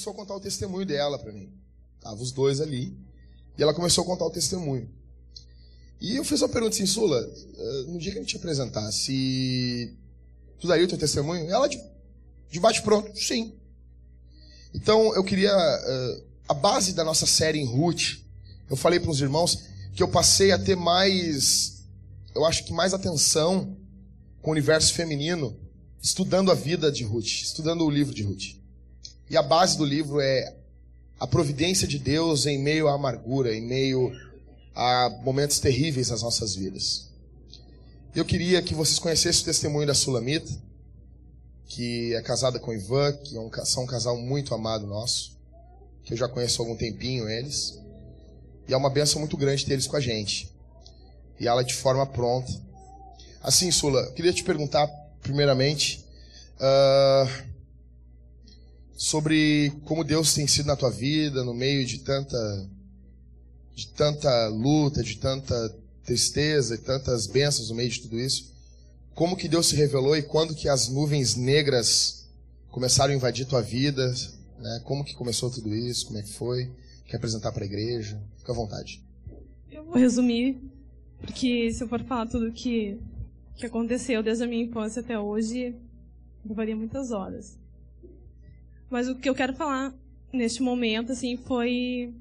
Começou a contar o testemunho dela para mim. Tava os dois ali. E ela começou a contar o testemunho. E eu fiz uma pergunta assim, Sula, eh, no dia que a gente te apresentar, se tu daria o teu testemunho? Ela de, de bate pronto, sim. Então eu queria, uh, a base da nossa série em Ruth, eu falei para os irmãos que eu passei a ter mais, eu acho que mais atenção com o universo feminino, estudando a vida de Ruth, estudando o livro de Ruth. E a base do livro é a providência de Deus em meio à amargura, em meio a momentos terríveis nas nossas vidas. Eu queria que vocês conhecessem o testemunho da Sulamita, que é casada com o Ivan, que é um, são um casal muito amado nosso, que eu já conheço há algum tempinho eles. E é uma benção muito grande ter eles com a gente. E ela de forma pronta. Assim, Sula, eu queria te perguntar, primeiramente, uh, sobre como Deus tem sido na tua vida, no meio de tanta de tanta luta, de tanta tristeza e tantas bênçãos no meio de tudo isso. Como que Deus se revelou e quando que as nuvens negras começaram a invadir tua vida? Né? Como que começou tudo isso? Como é que foi? Quer apresentar para a igreja? Fica à vontade. Eu vou resumir, porque se eu for falar tudo que, que aconteceu desde a minha infância até hoje, levaria muitas horas. Mas o que eu quero falar neste momento, assim, foi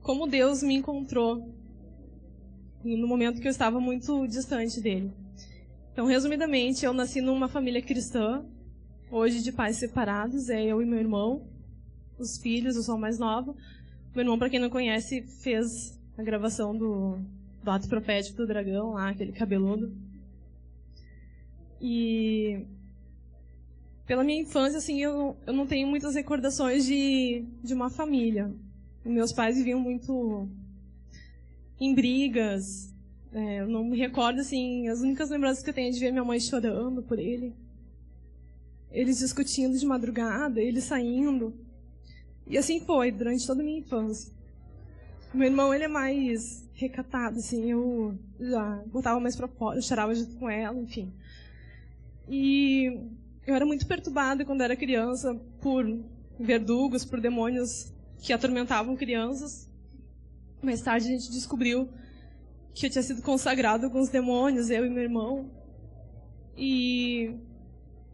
como Deus me encontrou no momento que eu estava muito distante dele. Então, resumidamente, eu nasci numa família cristã, hoje de pais separados, é eu e meu irmão, os filhos, eu sou a mais nova. Meu irmão, para quem não conhece, fez a gravação do, do ato profético do dragão, lá, aquele cabeludo. E pela minha infância, assim, eu, eu não tenho muitas recordações de, de uma família. Meus pais viviam muito em brigas. É, eu não me recordo, assim, as únicas lembranças que eu tenho é de ver minha mãe chorando por ele. Eles discutindo de madrugada, eles saindo. E assim foi, durante toda a minha infância. Meu irmão, ele é mais recatado, assim, eu já botava mais eu chorava junto com ela, enfim. E eu era muito perturbada quando era criança por verdugos, por demônios que atormentavam crianças. Mais tarde a gente descobriu que eu tinha sido consagrado com os demônios, eu e meu irmão. E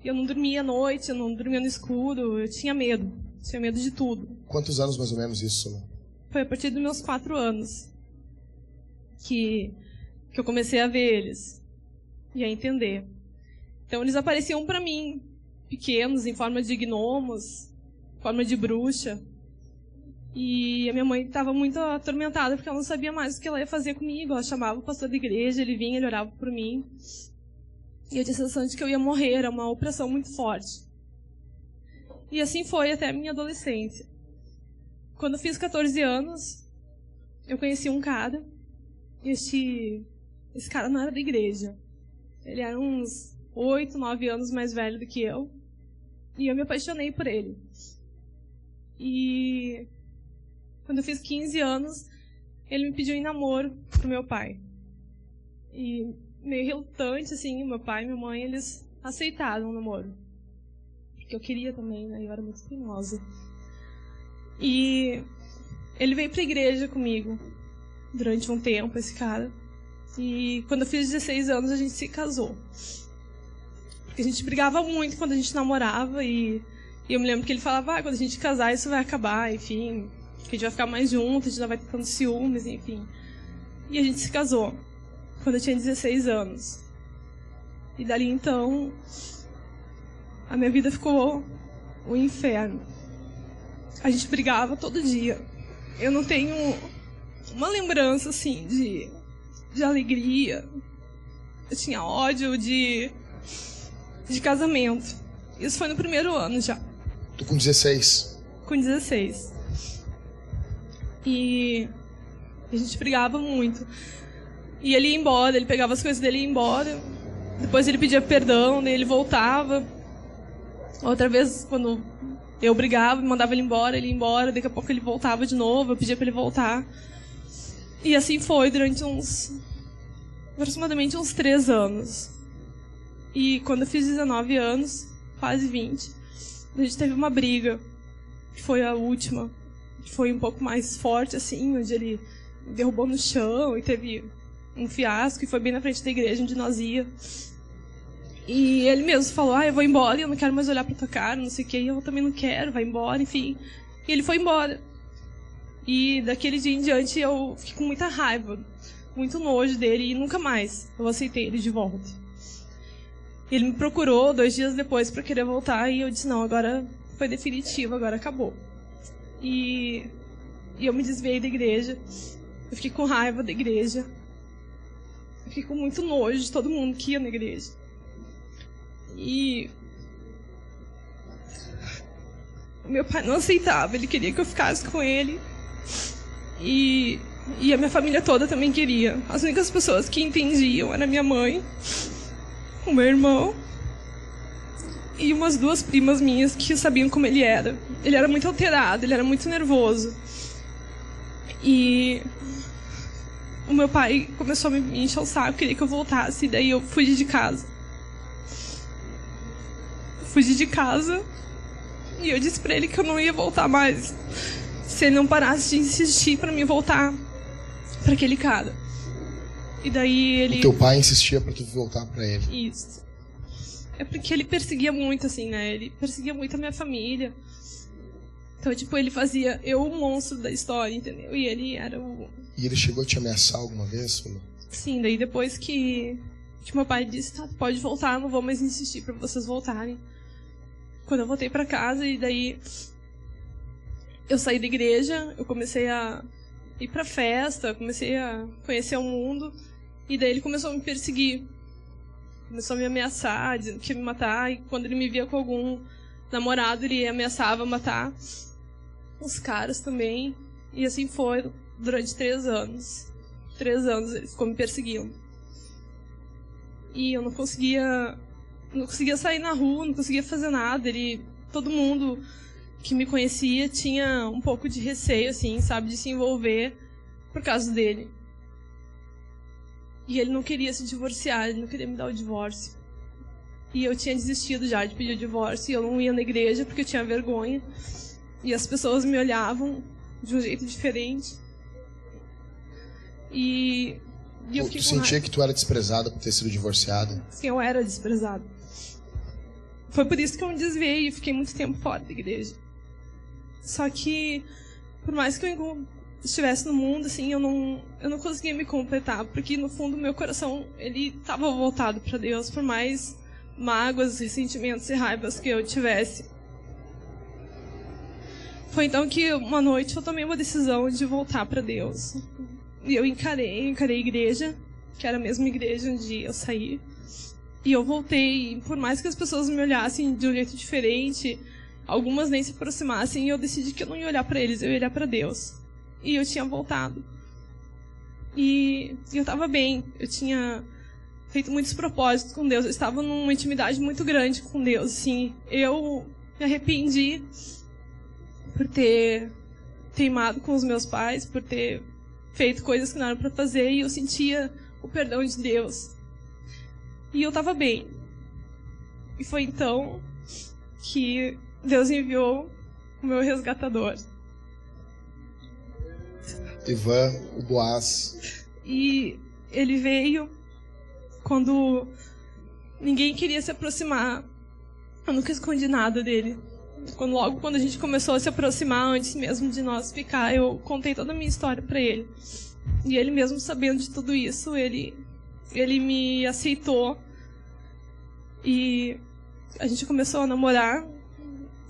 eu não dormia à noite, eu não dormia no escuro, eu tinha medo. Tinha medo de tudo. Quantos anos mais ou menos isso? Foi a partir dos meus quatro anos que, que eu comecei a ver eles e a entender. Então eles apareciam para mim, pequenos, em forma de gnomos, forma de bruxa. E a minha mãe estava muito atormentada porque ela não sabia mais o que ela ia fazer comigo. Ela chamava o pastor da igreja, ele vinha, ele orava por mim. E eu tinha a sensação de que eu ia morrer, era uma opressão muito forte. E assim foi até a minha adolescência. Quando eu fiz 14 anos, eu conheci um cara. Este, esse cara não era da igreja. Ele era uns oito, nove anos mais velho do que eu. E eu me apaixonei por ele. E quando eu fiz 15 anos, ele me pediu em namoro pro meu pai. E meio relutante, assim, meu pai e minha mãe, eles aceitaram o namoro. Porque eu queria também, né? Eu era muito espinhosa. E ele veio pra igreja comigo durante um tempo, esse cara. E quando eu fiz 16 anos, a gente se casou. Porque a gente brigava muito quando a gente namorava e, e eu me lembro que ele falava, ah, quando a gente casar isso vai acabar, enfim, que a gente vai ficar mais junto, a gente não vai tantos ciúmes, enfim. E a gente se casou quando eu tinha 16 anos. E dali então, a minha vida ficou um inferno. A gente brigava todo dia. Eu não tenho uma lembrança assim de, de alegria. Eu tinha ódio de de casamento. Isso foi no primeiro ano já. Tô com 16. Com 16. E a gente brigava muito. E ele ia embora, ele pegava as coisas dele e ia embora. Depois ele pedia perdão, daí ele voltava. Outra vez, quando eu brigava, mandava ele embora, ele ia embora, daqui a pouco ele voltava de novo, eu pedia para ele voltar. E assim foi durante uns. aproximadamente uns três anos. E quando eu fiz 19 anos, quase 20, a gente teve uma briga que foi a última, que foi um pouco mais forte, assim, onde ele derrubou no chão e teve um fiasco, e foi bem na frente da igreja onde nós ia. E ele mesmo falou, ah, eu vou embora, eu não quero mais olhar pra tua cara, não sei o que, eu também não quero, vai embora, enfim. E ele foi embora. E daquele dia em diante eu fiquei com muita raiva, muito nojo dele, e nunca mais eu aceitei ele de volta. Ele me procurou dois dias depois para querer voltar, e eu disse, não, agora foi definitivo, agora acabou. E, e eu me desviei da igreja, eu fiquei com raiva da igreja, eu fiquei com muito nojo de todo mundo que ia na igreja. E. Meu pai não aceitava, ele queria que eu ficasse com ele. E, e a minha família toda também queria. As únicas pessoas que entendiam era minha mãe, o meu irmão e umas duas primas minhas que sabiam como ele era. Ele era muito alterado, ele era muito nervoso. E o meu pai começou a me encher o saco, queria que eu voltasse, e daí eu fugi de casa. Fugi de casa e eu disse pra ele que eu não ia voltar mais se ele não parasse de insistir para mim voltar para aquele cara. E daí ele. O teu pai insistia para tu voltar para ele. Isso. É porque ele perseguia muito, assim, né? Ele perseguia muito a minha família. Então, tipo, ele fazia eu o monstro da história, entendeu? E ele era o. E ele chegou a te ameaçar alguma vez? Sim, daí depois que, que meu pai disse, tá, pode voltar, não vou mais insistir para vocês voltarem. Quando eu voltei para casa, e daí eu saí da igreja, eu comecei a ir pra festa, comecei a conhecer o mundo, e daí ele começou a me perseguir. Começou a me ameaçar, dizendo que ia me matar, e quando ele me via com algum namorado, ele ameaçava matar os caras também. E assim foi durante três anos. Três anos ele ficou me perseguindo. E eu não conseguia. Não conseguia sair na rua, não conseguia fazer nada. Ele. Todo mundo que me conhecia tinha um pouco de receio, assim, sabe, de se envolver por causa dele. E ele não queria se divorciar, ele não queria me dar o divórcio. E eu tinha desistido já de pedir o divórcio, e eu não ia na igreja porque eu tinha vergonha. E as pessoas me olhavam de um jeito diferente. E, e eu tu sentia que tu era desprezada por ter sido divorciada? Sim, eu era desprezada. Foi por isso que eu me desviei e fiquei muito tempo fora da igreja. Só que, por mais que eu estivesse no mundo, assim, eu não, eu não conseguia me completar, porque no fundo meu coração ele estava voltado para Deus, por mais mágoas, ressentimentos e raivas que eu tivesse. Foi então que uma noite eu tomei uma decisão de voltar para Deus. E eu encarei, encarei a igreja, que era a mesma igreja onde eu saí. E eu voltei, e por mais que as pessoas me olhassem de um jeito diferente, algumas nem se aproximassem, eu decidi que eu não ia olhar para eles, eu ia olhar para Deus. E eu tinha voltado. E eu estava bem, eu tinha feito muitos propósitos com Deus, eu estava numa intimidade muito grande com Deus, assim. Eu me arrependi por ter teimado com os meus pais, por ter feito coisas que não eram para fazer e eu sentia o perdão de Deus. E eu estava bem. E foi então que Deus enviou o meu resgatador. Ivan, o Boaz. E ele veio quando ninguém queria se aproximar. Eu nunca escondi nada dele. Quando, logo quando a gente começou a se aproximar, antes mesmo de nós ficar, eu contei toda a minha história para ele. E ele mesmo sabendo de tudo isso, ele, ele me aceitou. E a gente começou a namorar.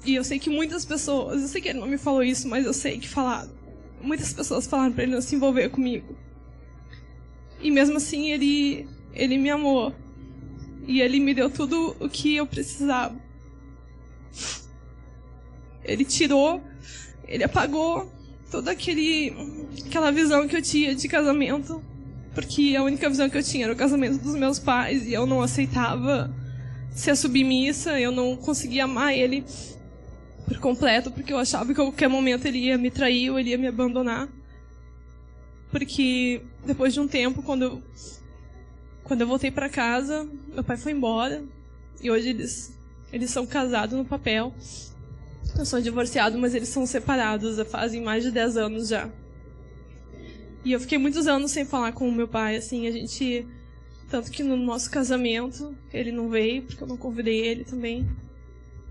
E eu sei que muitas pessoas, eu sei que ele não me falou isso, mas eu sei que falaram. Muitas pessoas falaram para ele não se envolver comigo. E mesmo assim ele ele me amou. E ele me deu tudo o que eu precisava. Ele tirou, ele apagou toda aquele, aquela visão que eu tinha de casamento, porque a única visão que eu tinha era o casamento dos meus pais e eu não aceitava ser submissa, eu não conseguia amar ele por completo, porque eu achava que a qualquer momento ele ia me trair ou ele ia me abandonar. Porque depois de um tempo, quando eu, quando eu voltei para casa, meu pai foi embora e hoje eles eles são casados no papel. Eu sou divorciado, mas eles são separados fazem mais de 10 anos já. E eu fiquei muitos anos sem falar com o meu pai, assim, a gente. Tanto que no nosso casamento ele não veio, porque eu não convidei ele também.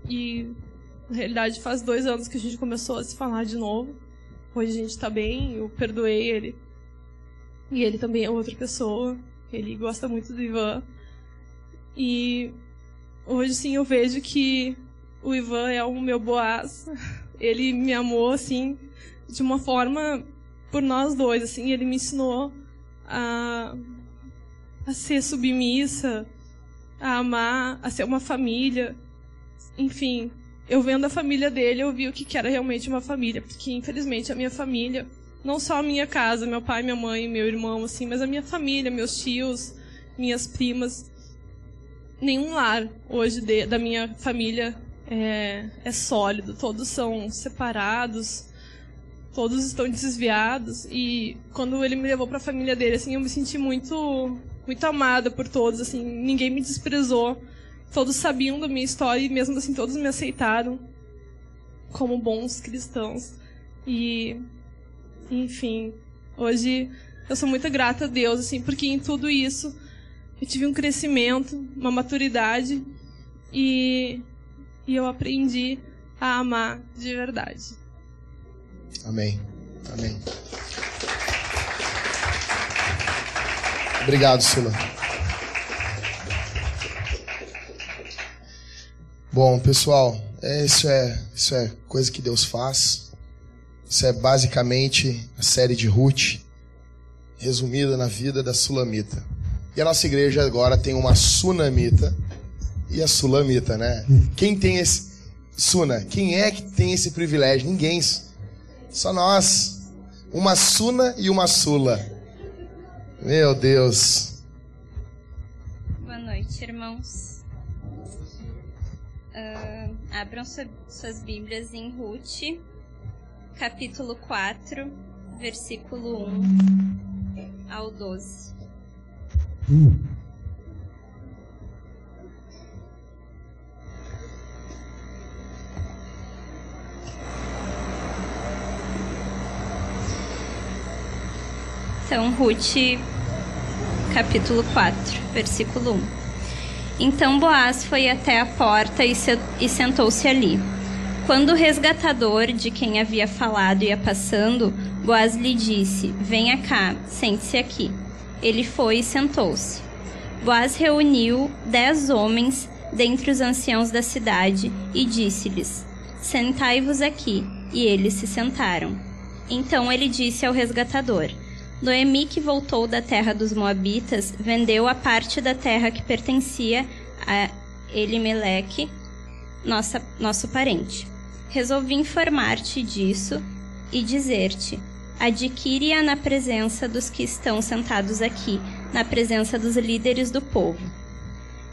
E na realidade faz dois anos que a gente começou a se falar de novo. Hoje a gente tá bem, eu perdoei ele. E ele também é outra pessoa. Ele gosta muito do Ivan. E hoje sim eu vejo que o Ivan é o meu Boaz. Ele me amou assim de uma forma por nós dois, assim, ele me ensinou a, a ser submissa, a amar, a ser uma família. Enfim, eu vendo a família dele, eu vi o que era realmente uma família, porque infelizmente a minha família, não só a minha casa, meu pai, minha mãe, meu irmão, assim, mas a minha família, meus tios, minhas primas, nenhum lar hoje de, da minha família é, é sólido, todos são separados, todos estão desviados e quando ele me levou para a família dele assim eu me senti muito muito amada por todos assim ninguém me desprezou todos sabiam da minha história e mesmo assim todos me aceitaram como bons cristãos e enfim hoje eu sou muito grata a Deus assim porque em tudo isso eu tive um crescimento uma maturidade e e eu aprendi a amar de verdade Amém. Amém. Obrigado, Sula. Bom, pessoal, é, isso, é, isso é coisa que Deus faz. Isso é basicamente a série de Ruth, resumida na vida da Sulamita. E a nossa igreja agora tem uma Sunamita e a Sulamita, né? Quem tem esse. Suna, quem é que tem esse privilégio? Ninguém. Só nós. Uma Suna e uma Sula. Meu Deus. Boa noite, irmãos. Uh, abram suas Bíblias em Ruth, capítulo 4, versículo 1 ao 12. Hum. Então, Ruth, capítulo 4, versículo 1. Então Boaz foi até a porta e, se, e sentou-se ali. Quando o resgatador de quem havia falado ia passando, Boaz lhe disse: Venha cá, sente-se aqui. Ele foi e sentou-se. Boaz reuniu dez homens dentre os anciãos da cidade e disse-lhes: Sentai-vos aqui. E eles se sentaram. Então ele disse ao resgatador: Noemi, que voltou da terra dos Moabitas, vendeu a parte da terra que pertencia a Elimeleque, nossa, nosso parente. Resolvi informar-te disso e dizer-te: adquire-a na presença dos que estão sentados aqui, na presença dos líderes do povo.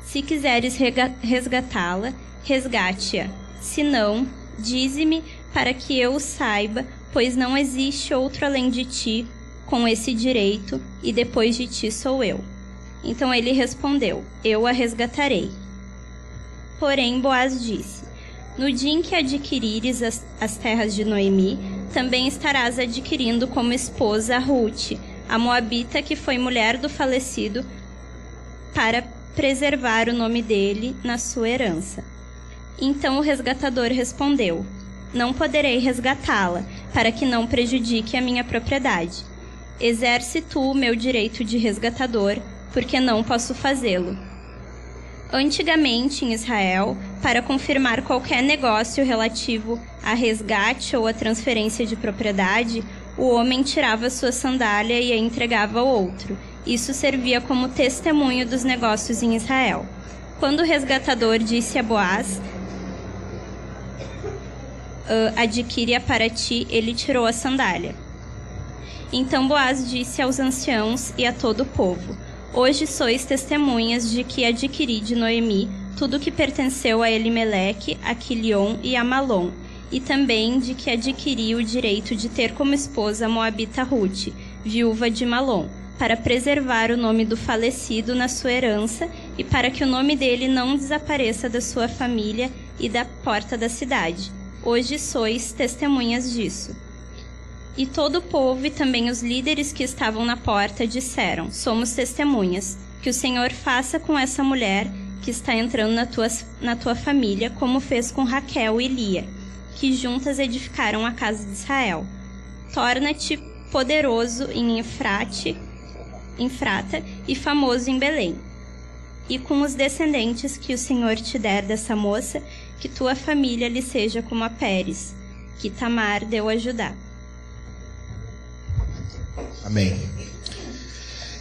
Se quiseres resgatá-la, resgate-a. Se não, dize-me para que eu o saiba, pois não existe outro além de ti com esse direito, e depois de ti sou eu. Então ele respondeu: Eu a resgatarei. Porém, Boaz disse: No dia em que adquirires as, as terras de Noemi, também estarás adquirindo como esposa Ruth, a moabita que foi mulher do falecido, para preservar o nome dele na sua herança. Então o resgatador respondeu: Não poderei resgatá-la, para que não prejudique a minha propriedade. Exerce tu o meu direito de resgatador, porque não posso fazê-lo. Antigamente, em Israel, para confirmar qualquer negócio relativo a resgate ou a transferência de propriedade, o homem tirava sua sandália e a entregava ao outro. Isso servia como testemunho dos negócios em Israel. Quando o resgatador disse a Boaz: uh, Adquire-a para ti, ele tirou a sandália. Então Boaz disse aos anciãos e a todo o povo: Hoje sois testemunhas de que adquiri de Noemi tudo que pertenceu a Elimeleque, a Quilion e a Malom, e também de que adquiri o direito de ter como esposa Moabita Ruth, viúva de Malom, para preservar o nome do falecido na sua herança e para que o nome dele não desapareça da sua família e da porta da cidade. Hoje sois testemunhas disso. E todo o povo e também os líderes que estavam na porta disseram: Somos testemunhas. Que o Senhor faça com essa mulher que está entrando na tua, na tua família, como fez com Raquel e Lia, que juntas edificaram a casa de Israel. Torna-te poderoso em Efrate, e famoso em Belém. E com os descendentes que o Senhor te der dessa moça, que tua família lhe seja como a Pérez, que Tamar deu a Judá. Amém.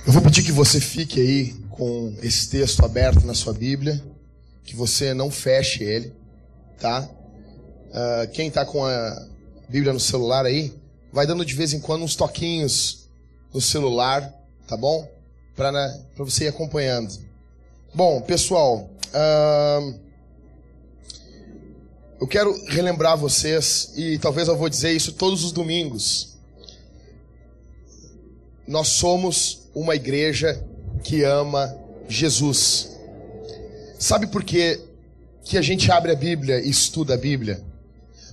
Eu vou pedir que você fique aí com esse texto aberto na sua Bíblia, que você não feche ele, tá? Uh, quem está com a Bíblia no celular aí, vai dando de vez em quando uns toquinhos no celular, tá bom? Para né, você ir acompanhando. Bom, pessoal, uh, eu quero relembrar vocês, e talvez eu vou dizer isso todos os domingos, nós somos uma igreja que ama Jesus. Sabe por que, que a gente abre a Bíblia e estuda a Bíblia?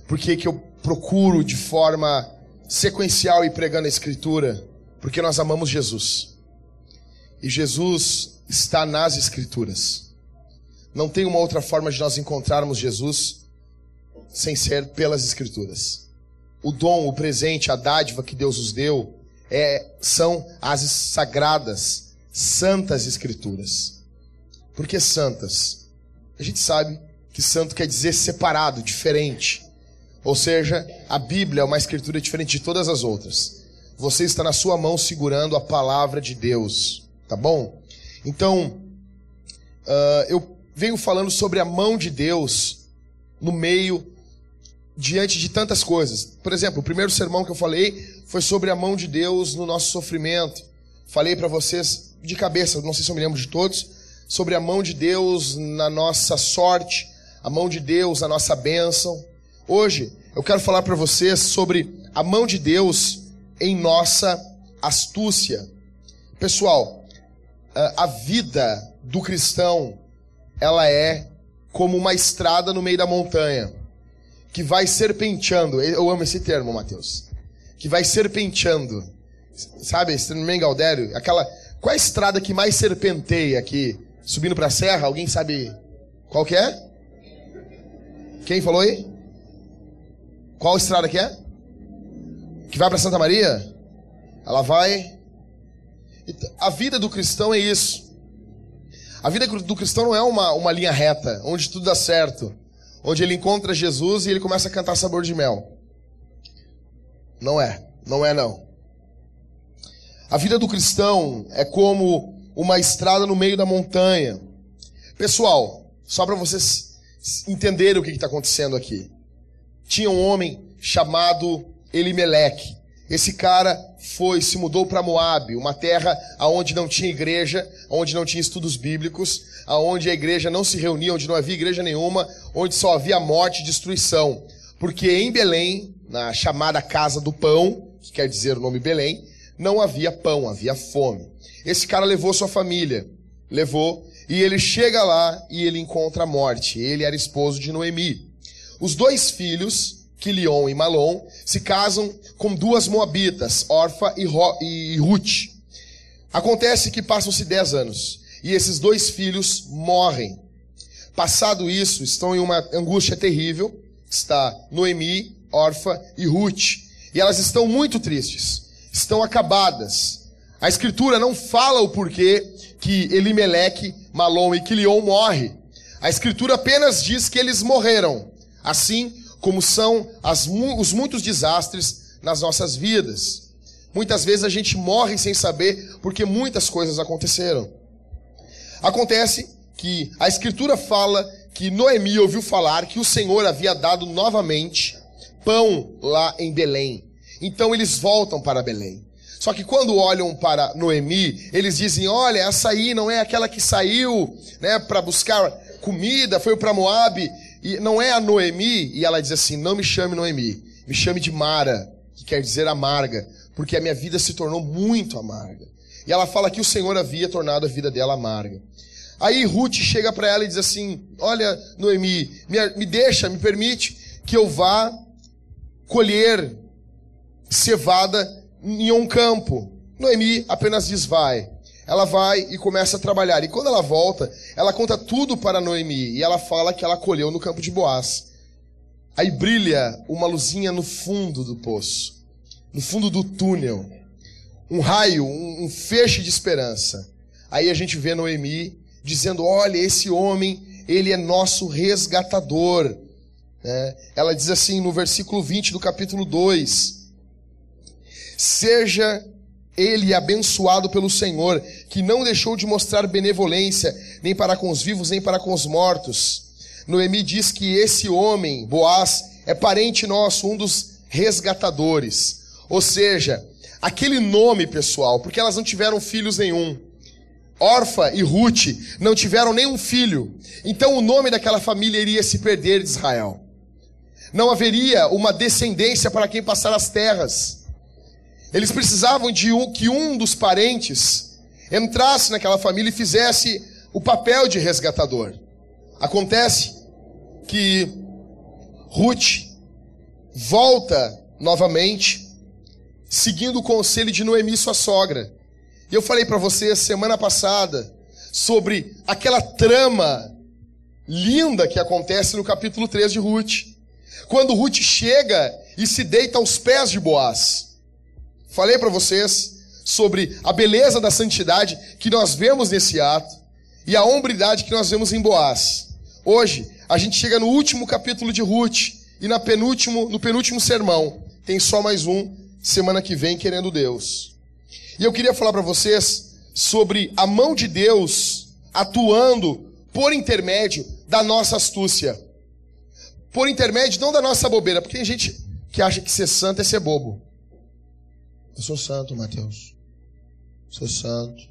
Porque que eu procuro de forma sequencial e pregando a Escritura? Porque nós amamos Jesus. E Jesus está nas Escrituras. Não tem uma outra forma de nós encontrarmos Jesus sem ser pelas Escrituras. O dom, o presente, a dádiva que Deus nos deu é, são as sagradas, santas escrituras. Por que santas? A gente sabe que santo quer dizer separado, diferente. Ou seja, a Bíblia é uma escritura diferente de todas as outras. Você está na sua mão segurando a palavra de Deus, tá bom? Então, uh, eu venho falando sobre a mão de Deus no meio diante de tantas coisas. Por exemplo, o primeiro sermão que eu falei foi sobre a mão de Deus no nosso sofrimento. Falei para vocês de cabeça, não sei se eu me lembro de todos, sobre a mão de Deus na nossa sorte, a mão de Deus na nossa bênção. Hoje eu quero falar para vocês sobre a mão de Deus em nossa astúcia. Pessoal, a vida do cristão, ela é como uma estrada no meio da montanha que vai serpenteando. Eu amo esse termo, Mateus. Que vai serpenteando. Sabe, meio Galdério? Aquela. Qual é a estrada que mais serpenteia aqui? Subindo para a serra? Alguém sabe qual que é? Quem falou aí? Qual estrada que é? Que vai para Santa Maria? Ela vai. A vida do cristão é isso. A vida do cristão não é uma, uma linha reta, onde tudo dá certo onde ele encontra Jesus e ele começa a cantar sabor de mel. Não é, não é não. A vida do cristão é como uma estrada no meio da montanha. Pessoal, só para vocês entenderem o que está acontecendo aqui. Tinha um homem chamado Elimeleque. Esse cara foi, se mudou para Moab, uma terra onde não tinha igreja, onde não tinha estudos bíblicos, aonde a igreja não se reunia, onde não havia igreja nenhuma, onde só havia morte e destruição. Porque em Belém, na chamada Casa do Pão, que quer dizer o nome Belém, não havia pão, havia fome. Esse cara levou sua família, levou, e ele chega lá e ele encontra a morte. Ele era esposo de Noemi. Os dois filhos, Quilion e Malom, se casam com duas moabitas, Orfa e, Ro e Ruth. Acontece que passam-se dez anos e esses dois filhos morrem. Passado isso, estão em uma angústia terrível. Está Noemi, Orfa e Ruth. E elas estão muito tristes. Estão acabadas. A escritura não fala o porquê que Elimeleque, Malom e Quilion morre. A escritura apenas diz que eles morreram. Assim como são as, os muitos desastres nas nossas vidas. Muitas vezes a gente morre sem saber porque muitas coisas aconteceram. Acontece que a escritura fala que Noemi ouviu falar que o Senhor havia dado novamente pão lá em Belém. Então eles voltam para Belém. Só que quando olham para Noemi, eles dizem: Olha, essa aí não é aquela que saiu né, para buscar comida, foi para Moab, e não é a Noemi. E ela diz assim: Não me chame Noemi, me chame de Mara, que quer dizer amarga, porque a minha vida se tornou muito amarga. E ela fala que o Senhor havia tornado a vida dela amarga. Aí Ruth chega para ela e diz assim: Olha, Noemi, me, me deixa, me permite que eu vá colher cevada em um campo. Noemi apenas diz vai. Ela vai e começa a trabalhar. E quando ela volta, ela conta tudo para Noemi. E ela fala que ela colheu no campo de Boaz. Aí brilha uma luzinha no fundo do poço, no fundo do túnel. Um raio, um, feixe de esperança. Aí a gente vê Noemi dizendo: Olha, esse homem, ele é nosso resgatador. É, ela diz assim no versículo 20 do capítulo 2: Seja ele abençoado pelo Senhor, que não deixou de mostrar benevolência, nem para com os vivos, nem para com os mortos. Noemi diz que esse homem, Boaz, é parente nosso, um dos resgatadores. Ou seja, aquele nome, pessoal, porque elas não tiveram filhos nenhum. Orfa e Ruth não tiveram nenhum filho. Então o nome daquela família iria se perder de Israel. Não haveria uma descendência para quem passar as terras. Eles precisavam de um, que um dos parentes entrasse naquela família e fizesse o papel de resgatador. Acontece que Ruth volta novamente, seguindo o conselho de Noemi, sua sogra. E eu falei para vocês semana passada sobre aquela trama linda que acontece no capítulo 3 de Ruth. Quando Ruth chega e se deita aos pés de Boaz. Falei para vocês sobre a beleza da santidade que nós vemos nesse ato e a hombridade que nós vemos em Boaz. Hoje, a gente chega no último capítulo de Ruth e na penúltimo, no penúltimo sermão. Tem só mais um, semana que vem, querendo Deus. E eu queria falar para vocês sobre a mão de Deus atuando por intermédio da nossa astúcia. Por intermédio não da nossa bobeira, porque tem gente que acha que ser santo é ser bobo. Eu sou santo, Mateus. Sou santo.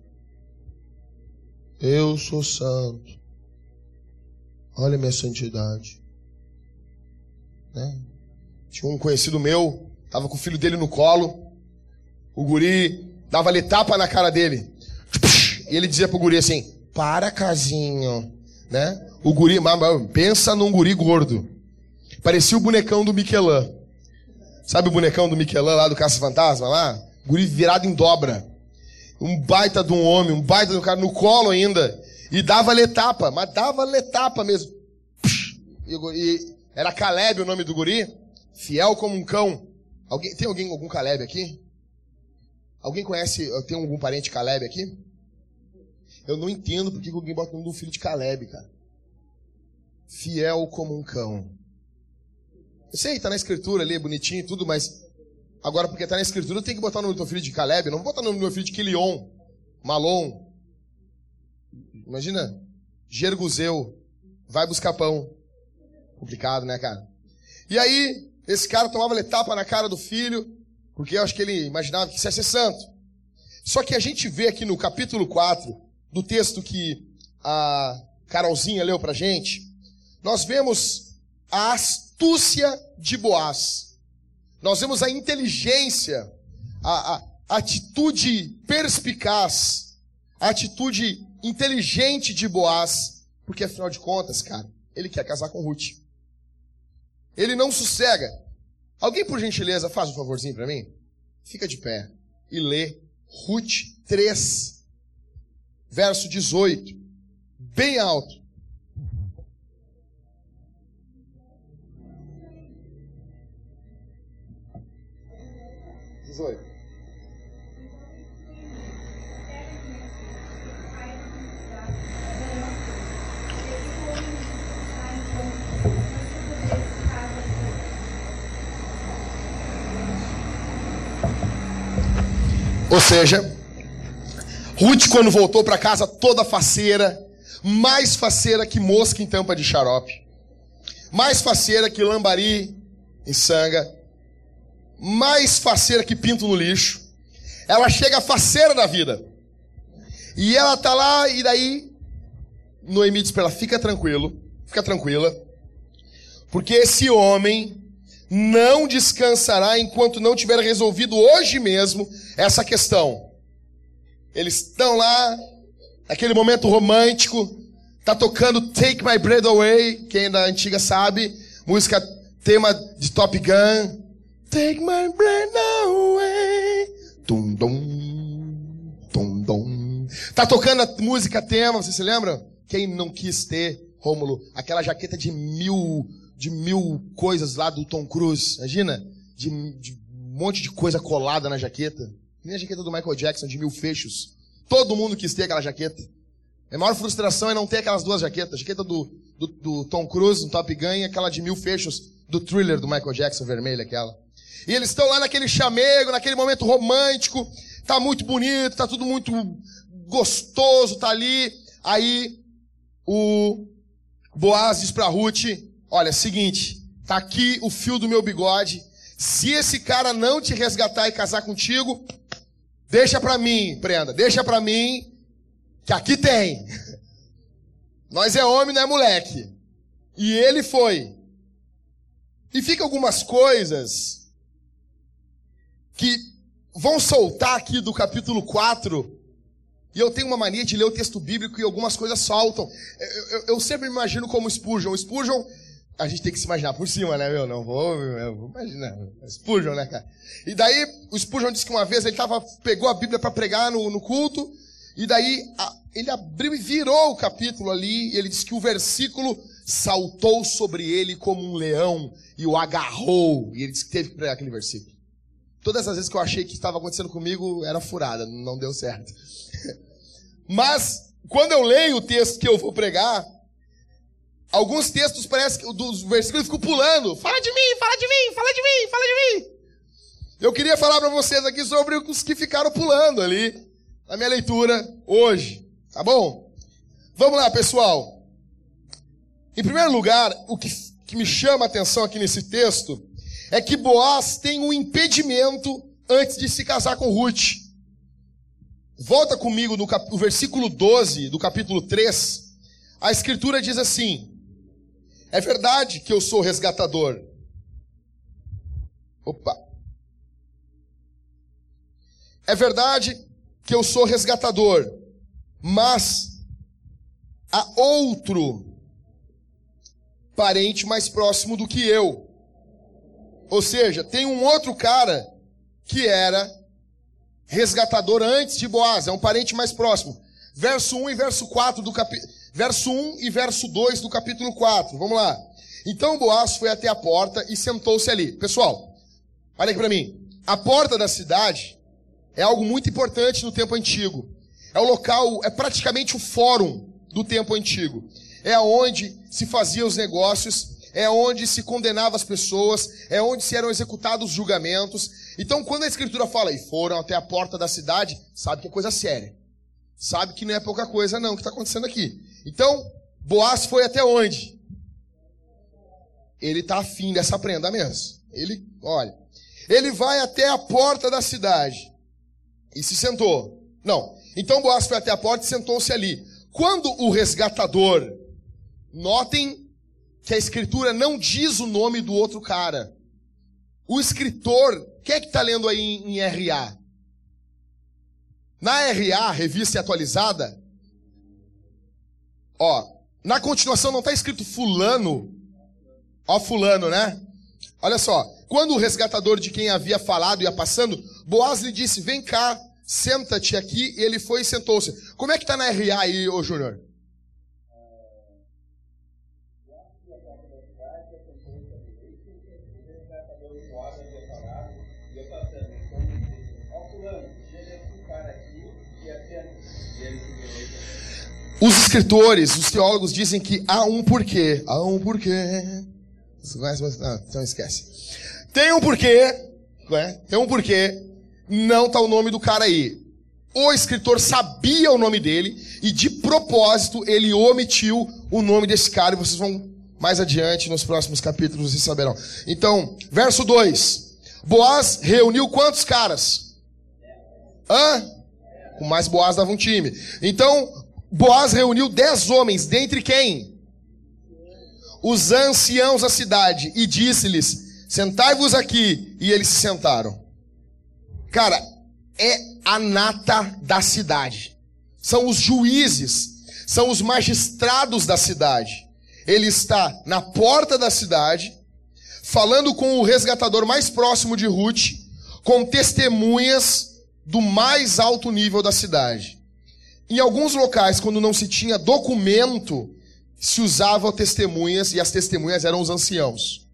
Eu sou santo. Olha a minha santidade. Né? Tinha um conhecido meu, tava com o filho dele no colo. O guri dava-lhe tapa na cara dele. E ele dizia pro guri assim: Para, casinho. Né? O guri, pensa num guri gordo. Parecia o bonecão do Michelin. Sabe o bonecão do Michelin lá do Caça Fantasma lá? Guri virado em dobra. Um baita de um homem, um baita de um cara no colo ainda. E dava-lhe tapa, mas dava-lhe tapa mesmo. E, e, era Caleb o nome do guri. Fiel como um cão. Alguém, tem alguém, algum Caleb aqui? Alguém conhece, tem algum parente Caleb aqui? Eu não entendo porque alguém bota o nome do filho de Caleb, cara. Fiel como um cão. Eu sei, tá na escritura ali, bonitinho e tudo, mas agora porque tá na escritura, tem que botar o nome do teu filho de Caleb, não vou botar o nome do meu filho de Quilion, Malon. Imagina, Gerguzeu, vai buscar pão. Complicado, né, cara? E aí, esse cara tomava etapa na cara do filho, porque eu acho que ele imaginava que isso ia ser santo. Só que a gente vê aqui no capítulo 4, do texto que a Carolzinha leu pra gente, nós vemos a astúcia de Boaz. Nós vemos a inteligência, a, a, atitude perspicaz, a atitude inteligente de Boaz, porque afinal de contas, cara, ele quer casar com Ruth. Ele não sossega. Alguém, por gentileza, faz um favorzinho para mim? Fica de pé e lê Ruth 3, verso 18, bem alto. 18. Ou seja, Ruth, quando voltou para casa toda faceira, mais faceira que mosca em tampa de xarope, mais faceira que lambari em sanga, mais faceira que pinto no lixo. Ela chega faceira da vida. E ela tá lá, e daí Noemi diz para ela: fica tranquilo, fica tranquila, porque esse homem não descansará enquanto não tiver resolvido hoje mesmo essa questão. Eles estão lá, aquele momento romântico, tá tocando Take My Breath Away, quem é da antiga sabe, música tema de Top Gun. Take my breath away. Tum, dum, tum, dum. Tá tocando a música tema, vocês se lembram? Quem não quis ter, Rômulo, aquela jaqueta de mil, de mil coisas lá do Tom Cruise, imagina? De, de um monte de coisa colada na jaqueta. Nem a jaqueta do Michael Jackson, de mil fechos. Todo mundo quis ter aquela jaqueta. A maior frustração é não ter aquelas duas jaquetas. A jaqueta do, do, do Tom Cruise, no Top Gun, e aquela de mil fechos do thriller do Michael Jackson, vermelha aquela. E eles estão lá naquele chamego, naquele momento romântico. Tá muito bonito, tá tudo muito gostoso, tá ali. Aí o Boaz diz pra Ruth, olha, seguinte, tá aqui o fio do meu bigode. Se esse cara não te resgatar e casar contigo, deixa pra mim, prenda, deixa pra mim, que aqui tem. Nós é homem, não é moleque. E ele foi. E fica algumas coisas que vão soltar aqui do capítulo 4. E eu tenho uma mania de ler o texto bíblico e algumas coisas soltam. Eu, eu, eu sempre me imagino como Spurgeon. Spurgeon, a gente tem que se imaginar por cima, né, meu? Não vou, eu vou imaginar. Spurgeon, né, cara? E daí, o Spurgeon disse que uma vez ele tava, pegou a Bíblia para pregar no, no culto. E daí a, ele abriu e virou o capítulo ali, e ele diz que o versículo saltou sobre ele como um leão e o agarrou. E ele disse que teve que pregar aquele versículo. Todas as vezes que eu achei que estava acontecendo comigo, era furada, não deu certo. Mas, quando eu leio o texto que eu vou pregar, alguns textos parece que dos versículos ficam pulando. Fala de mim, fala de mim, fala de mim, fala de mim. Eu queria falar para vocês aqui sobre os que ficaram pulando ali na minha leitura hoje. Tá bom? Vamos lá, pessoal. Em primeiro lugar, o que, que me chama a atenção aqui nesse texto é que Boaz tem um impedimento antes de se casar com Ruth. Volta comigo no, cap, versículo 12 do capítulo 3. A escritura diz assim: É verdade que eu sou resgatador. Opa. É verdade que eu sou resgatador, mas há outro parente mais próximo do que eu. Ou seja, tem um outro cara que era resgatador antes de Boaz, é um parente mais próximo. Verso 1 e verso 4 do capítulo. Verso 1 e verso 2 do capítulo 4. Vamos lá. Então Boaz foi até a porta e sentou-se ali. Pessoal, olha aqui para mim. A porta da cidade é algo muito importante no tempo antigo. É o local, é praticamente o fórum do tempo antigo. É onde se faziam os negócios, é onde se condenava as pessoas, é onde se eram executados os julgamentos. Então, quando a escritura fala, e foram até a porta da cidade, sabe que é coisa séria. Sabe que não é pouca coisa não que está acontecendo aqui. Então, Boaz foi até onde? Ele está afim dessa prenda mesmo. Ele, olha, ele vai até a porta da cidade e se sentou. Não. Então Boaz foi até a porta e sentou-se ali. Quando o resgatador, notem que a escritura não diz o nome do outro cara. O escritor, quem é que está lendo aí em, em RA? Na RA, revista atualizada, ó, na continuação não está escrito fulano, ó fulano, né? Olha só, quando o resgatador de quem havia falado ia passando, Boaz lhe disse: Vem cá, senta-te aqui. E ele foi e sentou-se. Como é que está na RA aí, ô Júnior? Os escritores, os teólogos dizem que há um porquê. Há um porquê. Você conhece? Não, então esquece. Tem um porquê. Né? Tem um porquê. Não está o nome do cara aí. O escritor sabia o nome dele e de propósito ele omitiu o nome desse cara e vocês vão mais adiante nos próximos capítulos e saberão. Então, verso 2. Boaz reuniu quantos caras? Hã? Com mais Boaz dava um time. Então, Boaz reuniu dez homens, dentre quem? Os anciãos da cidade, e disse-lhes: Sentai-vos aqui. E eles se sentaram. Cara, é a nata da cidade. São os juízes, são os magistrados da cidade. Ele está na porta da cidade, falando com o resgatador mais próximo de Ruth, com testemunhas do mais alto nível da cidade. Em alguns locais, quando não se tinha documento, se usava testemunhas e as testemunhas eram os anciãos.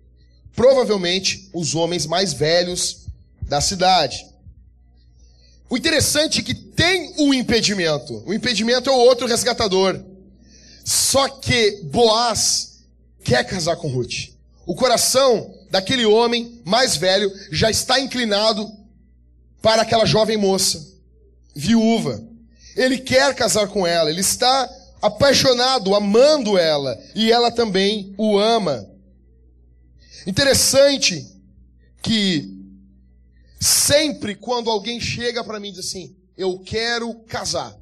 Provavelmente os homens mais velhos da cidade. O interessante é que tem um impedimento. O impedimento é o outro resgatador. Só que Boaz quer casar com Ruth. O coração daquele homem mais velho já está inclinado para aquela jovem moça, viúva. Ele quer casar com ela, ele está apaixonado, amando ela, e ela também o ama. Interessante que sempre quando alguém chega para mim e diz assim, eu quero casar.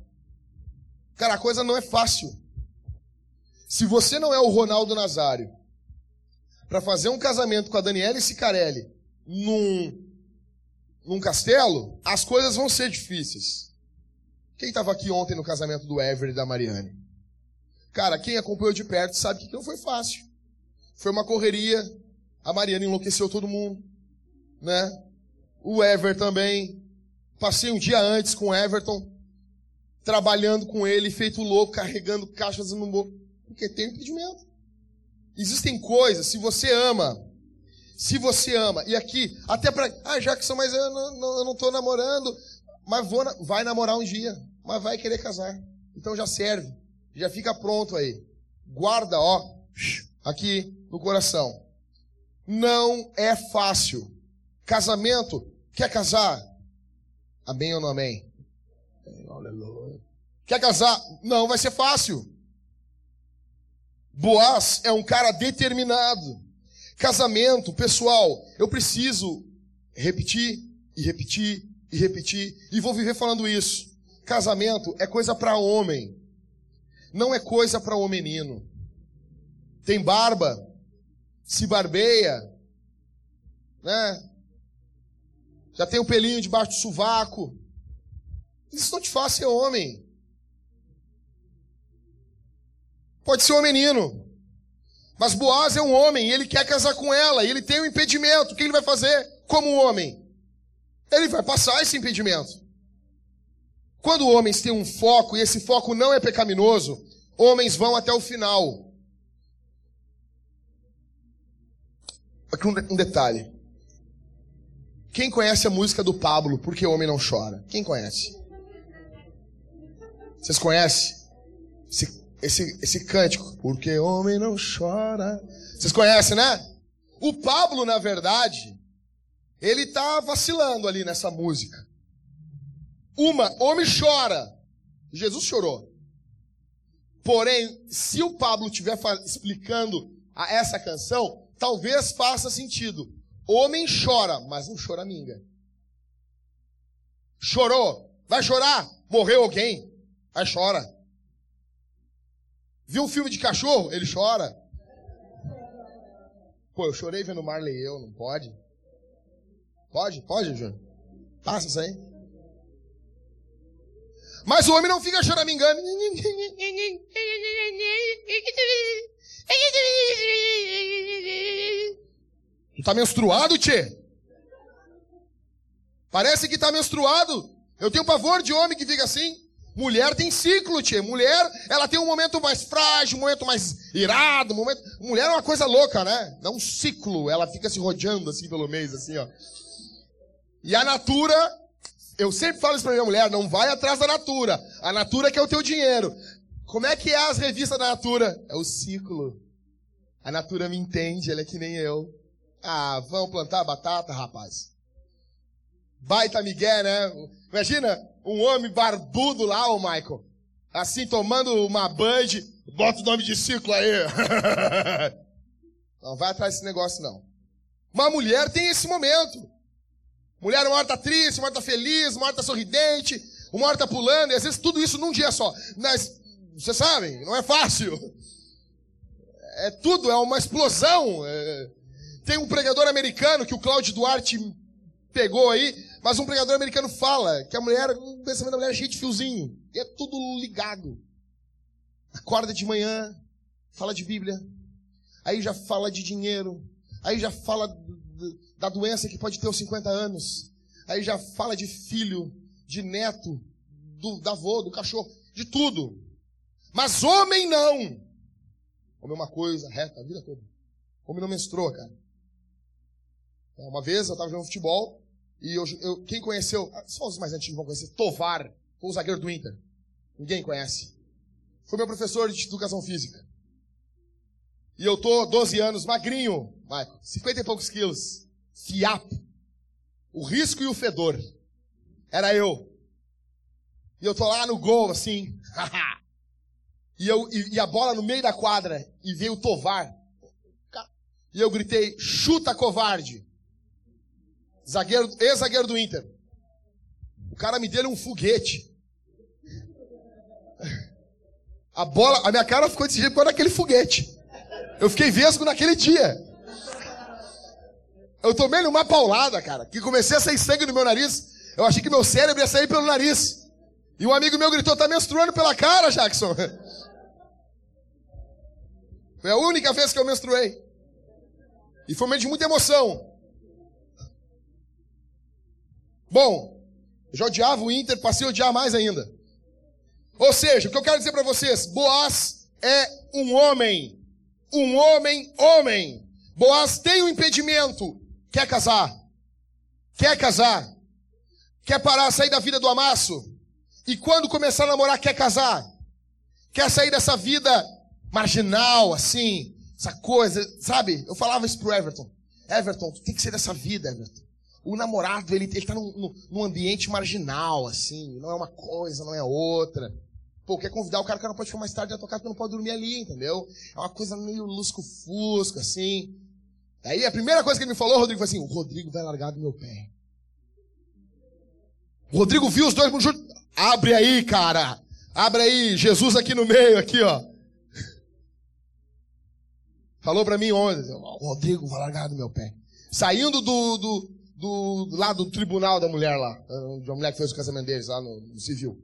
Cara, a coisa não é fácil. Se você não é o Ronaldo Nazário, para fazer um casamento com a Daniela Sicarelli num, num castelo, as coisas vão ser difíceis. Quem estava aqui ontem no casamento do Ever e da Mariane? Cara, quem acompanhou de perto sabe que não foi fácil. Foi uma correria. A Mariane enlouqueceu todo mundo, né? O Ever também. Passei um dia antes com o Everton, trabalhando com ele, feito louco, carregando caixas no bolso. Porque tem impedimento. Existem coisas, se você ama, se você ama, e aqui, até para, ah, Jackson, mas eu não, não, eu não tô namorando, mas vou, vai namorar um dia, mas vai querer casar. Então já serve, já fica pronto aí. Guarda, ó, aqui no coração. Não é fácil. Casamento, quer casar? Amém ou não amém? Aleluia. Quer casar? Não vai ser fácil. Boaz é um cara determinado. Casamento, pessoal, eu preciso repetir e repetir e repetir e vou viver falando isso. Casamento é coisa para homem, não é coisa para o menino. Tem barba, se barbeia, né? Já tem o pelinho debaixo do sovaco. Isso não te faz ser homem. Pode ser um menino. Mas Boaz é um homem e ele quer casar com ela e ele tem um impedimento. O que ele vai fazer como homem? Ele vai passar esse impedimento. Quando homens têm um foco e esse foco não é pecaminoso, homens vão até o final. Aqui um detalhe. Quem conhece a música do Pablo, Por que Homem Não Chora? Quem conhece? Vocês conhecem? Esse esse, esse cântico. Porque homem não chora. Vocês conhecem, né? O Pablo, na verdade, ele tá vacilando ali nessa música. Uma, homem chora. Jesus chorou. Porém, se o Pablo estiver explicando a essa canção, talvez faça sentido. Homem chora, mas não chora minga. Chorou. Vai chorar? Morreu alguém? Vai chora. Viu um filme de cachorro? Ele chora. Pô, eu chorei vendo Marley eu, não pode? Pode? Pode, Júnior? Passa isso aí. Mas o homem não fica choramingando. Tu tá menstruado, tchê? Parece que tá menstruado. Eu tenho pavor de homem que fica assim. Mulher tem ciclo, tia. Mulher, ela tem um momento mais frágil, um momento mais irado, um momento... Mulher é uma coisa louca, né? Dá um ciclo, ela fica se rodeando assim pelo mês, assim, ó. E a Natura, eu sempre falo isso pra minha mulher, não vai atrás da Natura. A Natura quer o teu dinheiro. Como é que é as revistas da Natura? É o ciclo. A Natura me entende, ela é que nem eu. Ah, vamos plantar batata, rapaz. Baita Miguel, né? Imagina um homem barbudo lá, ô Michael. Assim, tomando uma band. Bota o nome de ciclo aí. não vai atrás desse negócio, não. Uma mulher tem esse momento. Mulher, uma hora tá triste, uma hora tá feliz, uma hora tá sorridente, uma hora tá pulando, e às vezes tudo isso num dia só. Mas, vocês sabem, não é fácil. É tudo, é uma explosão. É... Tem um pregador americano que o Cláudio Duarte pegou aí, mas um pregador americano fala que a mulher, o pensamento da mulher é cheio de fiozinho. E é tudo ligado. Acorda de manhã, fala de Bíblia. Aí já fala de dinheiro. Aí já fala da doença que pode ter aos 50 anos. Aí já fala de filho, de neto, do, da avô, do cachorro, de tudo. Mas homem não. Homem é uma coisa reta a vida toda. Homem não menstrua, cara. É, uma vez eu estava jogando futebol e eu, eu, quem conheceu, ah, só os mais antigos vão conhecer, Tovar, foi o zagueiro do Inter. Ninguém conhece. Foi meu professor de educação física. E eu tô 12 anos, magrinho, Michael, 50 e poucos quilos, fiapo. O risco e o fedor. Era eu. E eu tô lá no gol, assim. e, eu, e, e, a bola no meio da quadra. E veio o Tovar. E eu gritei, chuta covarde. Zagueiro, ex-zagueiro do Inter. O cara me deu um foguete. A bola, a minha cara ficou desse jeito por causa daquele foguete. Eu fiquei vesgo naquele dia. Eu tomei uma paulada, cara, que comecei a sair sangue no meu nariz. Eu achei que meu cérebro ia sair pelo nariz. E um amigo meu gritou, tá menstruando pela cara, Jackson. Foi a única vez que eu menstruei. E foi um momento de muita emoção. Bom, eu já odiava o Inter, passei a odiar mais ainda. Ou seja, o que eu quero dizer para vocês, Boaz é um homem um homem, homem. Boaz tem um impedimento. Quer casar? Quer casar? Quer parar, sair da vida do amasso? E quando começar a namorar, quer casar? Quer sair dessa vida marginal, assim? Essa coisa, sabe? Eu falava isso pro Everton. Everton, tu tem que ser dessa vida, Everton. O namorado, ele, ele tá num, num ambiente marginal, assim. Não é uma coisa, não é outra. Pô, quer convidar o cara, o cara não pode ficar mais tarde na tua casa porque não pode dormir ali, entendeu? É uma coisa meio lusco-fusco, assim. Aí a primeira coisa que ele me falou, Rodrigo, foi assim: o Rodrigo vai largar do meu pé. O Rodrigo viu os dois juntos. Abre aí, cara. Abre aí, Jesus aqui no meio, aqui, ó. Falou para mim ontem, o Rodrigo vai largar do meu pé. Saindo do, do, do, lá do tribunal da mulher lá, de uma mulher que fez o casamento deles lá no, no civil.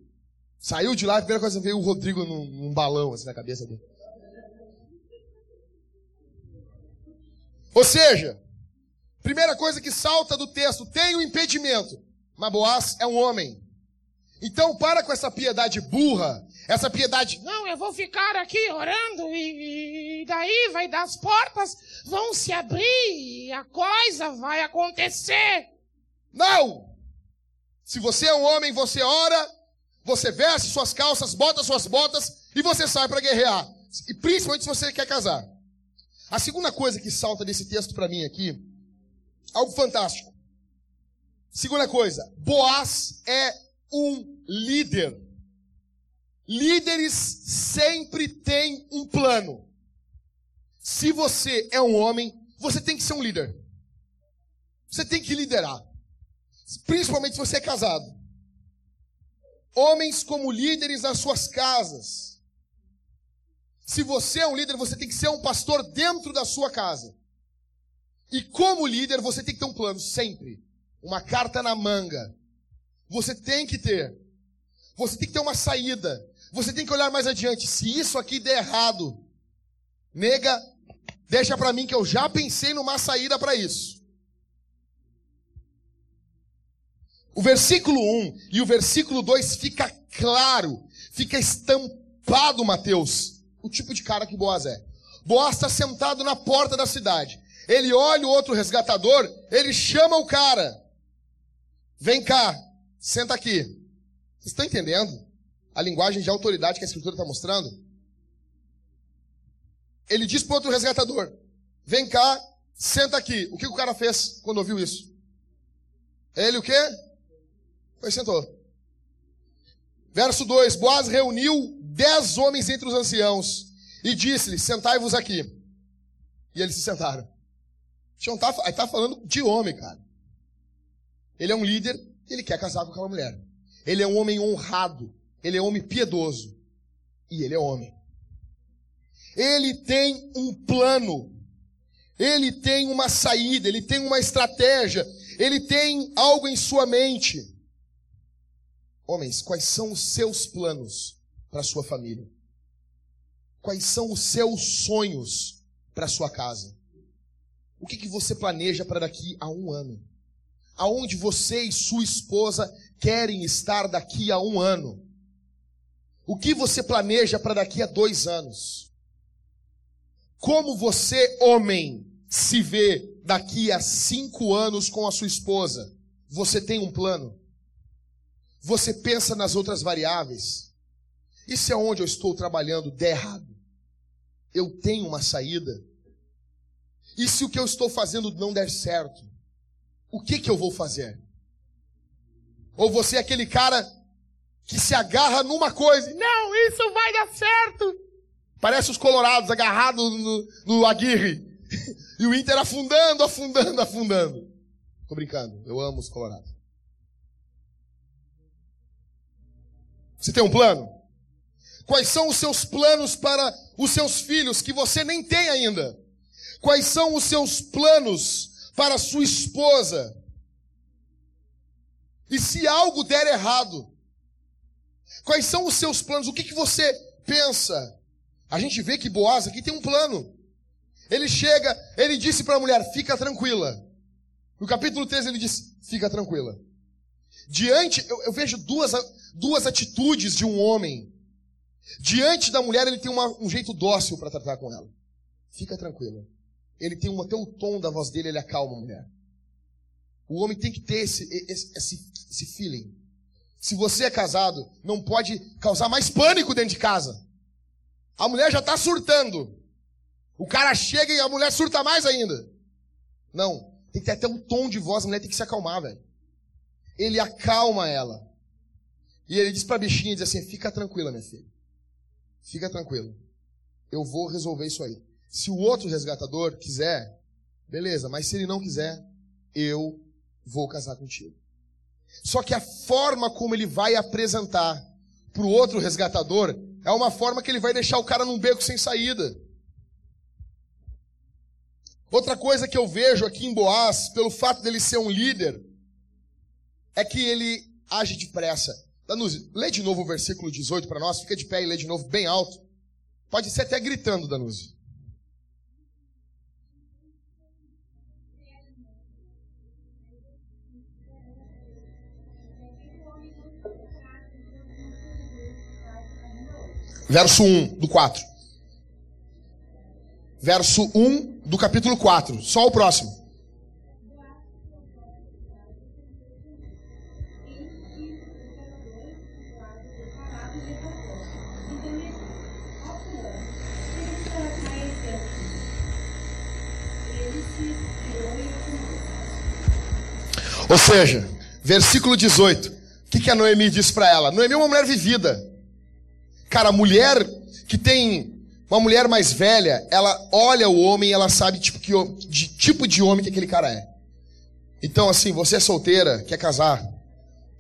Saiu de lá, a primeira coisa que veio o Rodrigo num, num balão assim na cabeça dele. Ou seja, primeira coisa que salta do texto, tem um impedimento. Mas Boaz é um homem. Então para com essa piedade burra, essa piedade. Não, eu vou ficar aqui orando e, e daí vai dar as portas, vão se abrir e a coisa vai acontecer. Não! Se você é um homem, você ora, você veste suas calças, bota suas botas e você sai para guerrear. E principalmente se você quer casar. A segunda coisa que salta desse texto para mim aqui, algo fantástico. Segunda coisa, Boaz é um líder. Líderes sempre têm um plano. Se você é um homem, você tem que ser um líder. Você tem que liderar. Principalmente se você é casado homens como líderes nas suas casas. Se você é um líder, você tem que ser um pastor dentro da sua casa. E como líder, você tem que ter um plano, sempre. Uma carta na manga. Você tem que ter. Você tem que ter uma saída. Você tem que olhar mais adiante. Se isso aqui der errado, nega, deixa para mim que eu já pensei numa saída para isso. O versículo 1 e o versículo 2 fica claro, fica estampado, Mateus, o tipo de cara que Boaz é. Boaz está sentado na porta da cidade. Ele olha o outro resgatador, ele chama o cara. Vem cá, senta aqui. Vocês estão entendendo a linguagem de autoridade que a escritura está mostrando? Ele diz para o outro resgatador: Vem cá, senta aqui. O que o cara fez quando ouviu isso? Ele o quê? Foi sentou. Verso 2: Boaz reuniu dez homens entre os anciãos e disse-lhes: Sentai-vos aqui. E eles se sentaram. Não tá, aí tá falando de homem, cara. Ele é um líder, ele quer casar com aquela mulher. Ele é um homem honrado, ele é um homem piedoso. E ele é homem. Ele tem um plano. Ele tem uma saída, ele tem uma estratégia, ele tem algo em sua mente. Homens, quais são os seus planos para a sua família? Quais são os seus sonhos para a sua casa? O que, que você planeja para daqui a um ano? Aonde você e sua esposa querem estar daqui a um ano? O que você planeja para daqui a dois anos? Como você, homem, se vê daqui a cinco anos com a sua esposa? Você tem um plano? Você pensa nas outras variáveis? E se aonde eu estou trabalhando der errado? Eu tenho uma saída? E se o que eu estou fazendo não der certo? O que que eu vou fazer? Ou você é aquele cara que se agarra numa coisa, não, isso vai dar certo. Parece os colorados agarrados no, no Aguirre. E o Inter afundando, afundando, afundando. Tô brincando, eu amo os colorados. Você tem um plano? Quais são os seus planos para os seus filhos que você nem tem ainda? Quais são os seus planos para a sua esposa? E se algo der errado, quais são os seus planos? O que, que você pensa? A gente vê que Boaz aqui tem um plano. Ele chega, ele disse para a mulher: fica tranquila. No capítulo 13 ele disse: fica tranquila. Diante, eu, eu vejo duas, duas atitudes de um homem. Diante da mulher, ele tem uma, um jeito dócil para tratar com ela. Fica tranquila. Ele tem um, até o tom da voz dele, ele acalma a mulher. O homem tem que ter esse, esse, esse, esse feeling. Se você é casado, não pode causar mais pânico dentro de casa. A mulher já está surtando. O cara chega e a mulher surta mais ainda. Não. Tem que ter até um tom de voz, a mulher tem que se acalmar, velho. Ele acalma ela. E ele diz para a bichinha, diz assim, fica tranquila, minha filha. Fica tranquila. Eu vou resolver isso aí. Se o outro resgatador quiser, beleza, mas se ele não quiser, eu vou casar contigo. Só que a forma como ele vai apresentar para o outro resgatador é uma forma que ele vai deixar o cara num beco sem saída. Outra coisa que eu vejo aqui em Boaz, pelo fato dele ser um líder, é que ele age depressa. Danuse, lê de novo o versículo 18 para nós, fica de pé e lê de novo bem alto. Pode ser até gritando, Danuse. Verso 1 do 4. Verso 1 do capítulo 4. Só o próximo. Ou seja, versículo 18. O que, que a Noemi disse para ela? Noemi é uma mulher vivida. Cara, mulher que tem uma mulher mais velha, ela olha o homem e ela sabe tipo, que, de tipo de homem que aquele cara é. Então, assim, você é solteira, quer casar,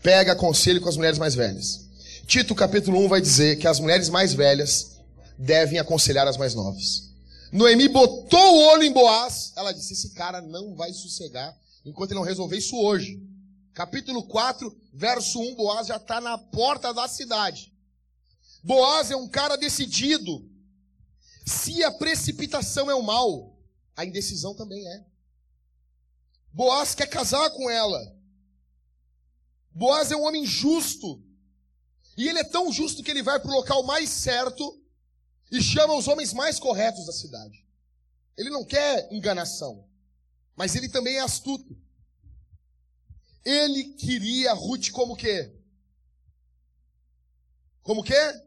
pega conselho com as mulheres mais velhas. Tito capítulo 1 vai dizer que as mulheres mais velhas devem aconselhar as mais novas. Noemi botou o olho em Boaz, ela disse: Esse cara não vai sossegar enquanto ele não resolver isso hoje. Capítulo 4, verso 1, Boaz já está na porta da cidade. Boaz é um cara decidido. Se a precipitação é o mal, a indecisão também é. Boaz quer casar com ela. Boaz é um homem justo. E ele é tão justo que ele vai para o local mais certo e chama os homens mais corretos da cidade. Ele não quer enganação, mas ele também é astuto. Ele queria Ruth como quê? Como quê?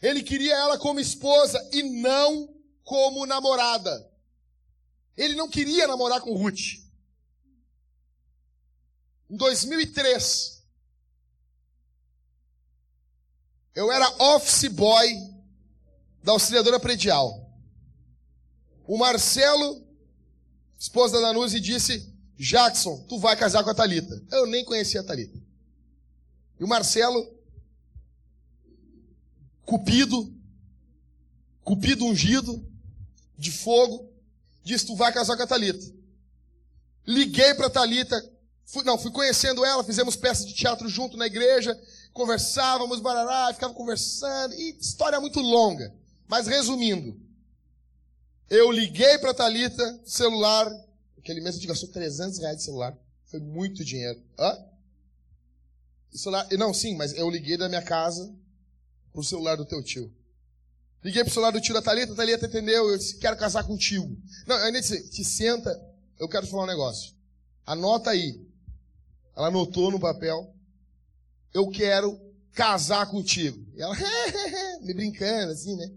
Ele queria ela como esposa e não como namorada. Ele não queria namorar com Ruth. Em 2003, eu era office boy da auxiliadora predial. O Marcelo, esposa da Danuse, disse: Jackson, tu vai casar com a Talita. Eu nem conhecia a Talita. E o Marcelo Cupido, Cupido ungido, de fogo, disse: Tu vai casar com a Thalita. Liguei para a Thalita, fui, não, fui conhecendo ela, fizemos peças de teatro junto na igreja, conversávamos, barará, ficava conversando, e história muito longa. Mas resumindo, Eu liguei pra Thalita, celular. Aquele mês a gente gastou 300 reais de celular. Foi muito dinheiro. Hã? Celular, não, sim, mas eu liguei da minha casa pro celular do teu tio. Liguei pro celular do tio da Thalita, a Thalita entendeu, eu disse, quero casar contigo. Não, ainda disse, te senta, eu quero te falar um negócio. Anota aí. Ela anotou no papel, eu quero casar contigo. E ela, me brincando assim, né?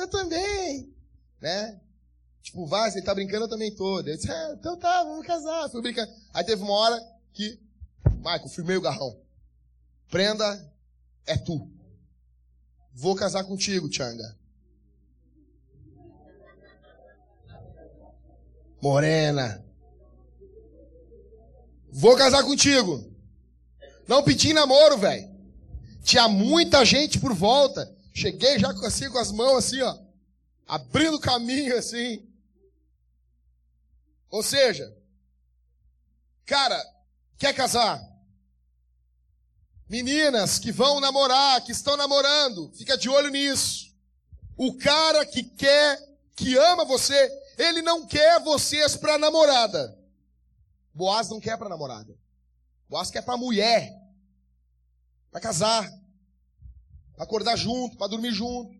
eu também, né? Tipo, vai, você tá brincando, eu também tô. Eu disse, ah, então tá, vamos casar. Fui brincando. Aí teve uma hora que, Michael, firmei o garrão. Prenda é tu. Vou casar contigo, Changa. Morena. Vou casar contigo. Não pedi namoro, velho. Tinha muita gente por volta. Cheguei já assim com as mãos assim, ó. Abrindo caminho assim. Ou seja, cara, quer casar? Meninas que vão namorar, que estão namorando, fica de olho nisso. O cara que quer, que ama você, ele não quer vocês para namorada. Boaz não quer para namorada. Boaz quer para mulher. Para casar. Para acordar junto, para dormir junto.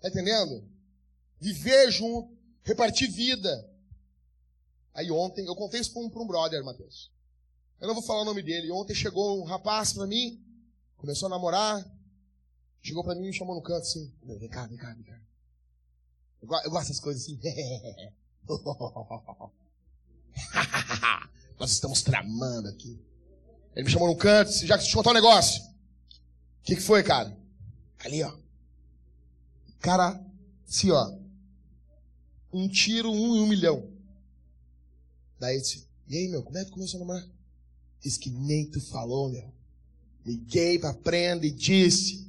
Tá entendendo? Viver junto, repartir vida. Aí ontem, eu contei isso para um, um brother, Matheus. Eu não vou falar o nome dele. Ontem chegou um rapaz para mim, começou a namorar, chegou para mim e me chamou no canto assim. Vem cá, vem cá, vem cá. Eu gosto dessas coisas assim. Nós estamos tramando aqui. Ele me chamou no canto, disse, já que te contar um negócio. O que, que foi, cara? Ali, ó. Cara, assim, ó. Um tiro, um em um milhão. Daí ele disse, e aí, meu, como é que começou a namorar? Diz que nem tu falou, meu. Liguei pra prenda e disse,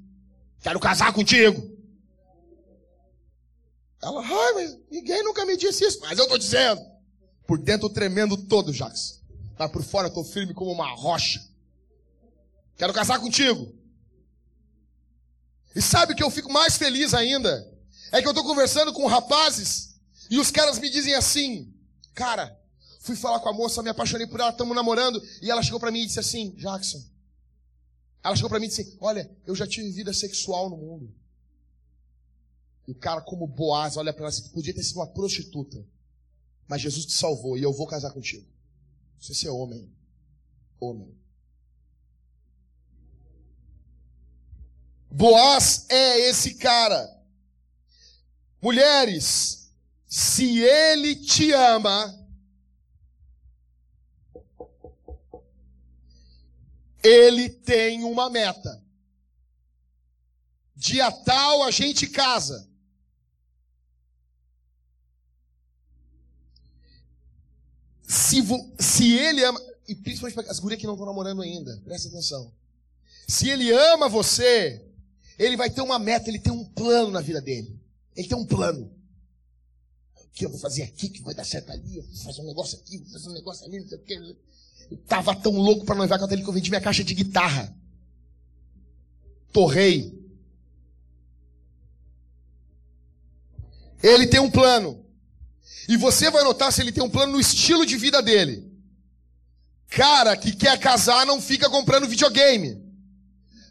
quero casar contigo. Ela, ai, mas ninguém nunca me disse isso. Mas eu tô dizendo. Por dentro tremendo todo, Jacques. Mas por fora eu tô firme como uma rocha. Quero casar contigo. E sabe que eu fico mais feliz ainda? É que eu tô conversando com rapazes e os caras me dizem assim, cara, fui falar com a moça, me apaixonei por ela, estamos namorando, e ela chegou para mim e disse assim, Jackson, ela chegou para mim e disse, olha, eu já tive vida sexual no mundo. E o cara, como Boaz, olha para ela assim, podia ter sido uma prostituta. Mas Jesus te salvou e eu vou casar contigo. Você é homem. Homem. Boaz é esse cara. Mulheres, se ele te ama, ele tem uma meta. Dia tal a gente casa. Se, se ele ama, e principalmente as gurias que não estão namorando ainda, presta atenção. Se ele ama você, ele vai ter uma meta, ele tem um plano na vida dele. Ele tem um plano. O que eu vou fazer aqui, que vai dar certo ali, eu vou fazer um negócio aqui, vou fazer um negócio ali, não sei o que. Eu tava tão louco para noivar com ele que eu vendi minha caixa de guitarra. Torrei. Ele tem um plano. E você vai notar se ele tem um plano no estilo de vida dele. Cara que quer casar não fica comprando videogame.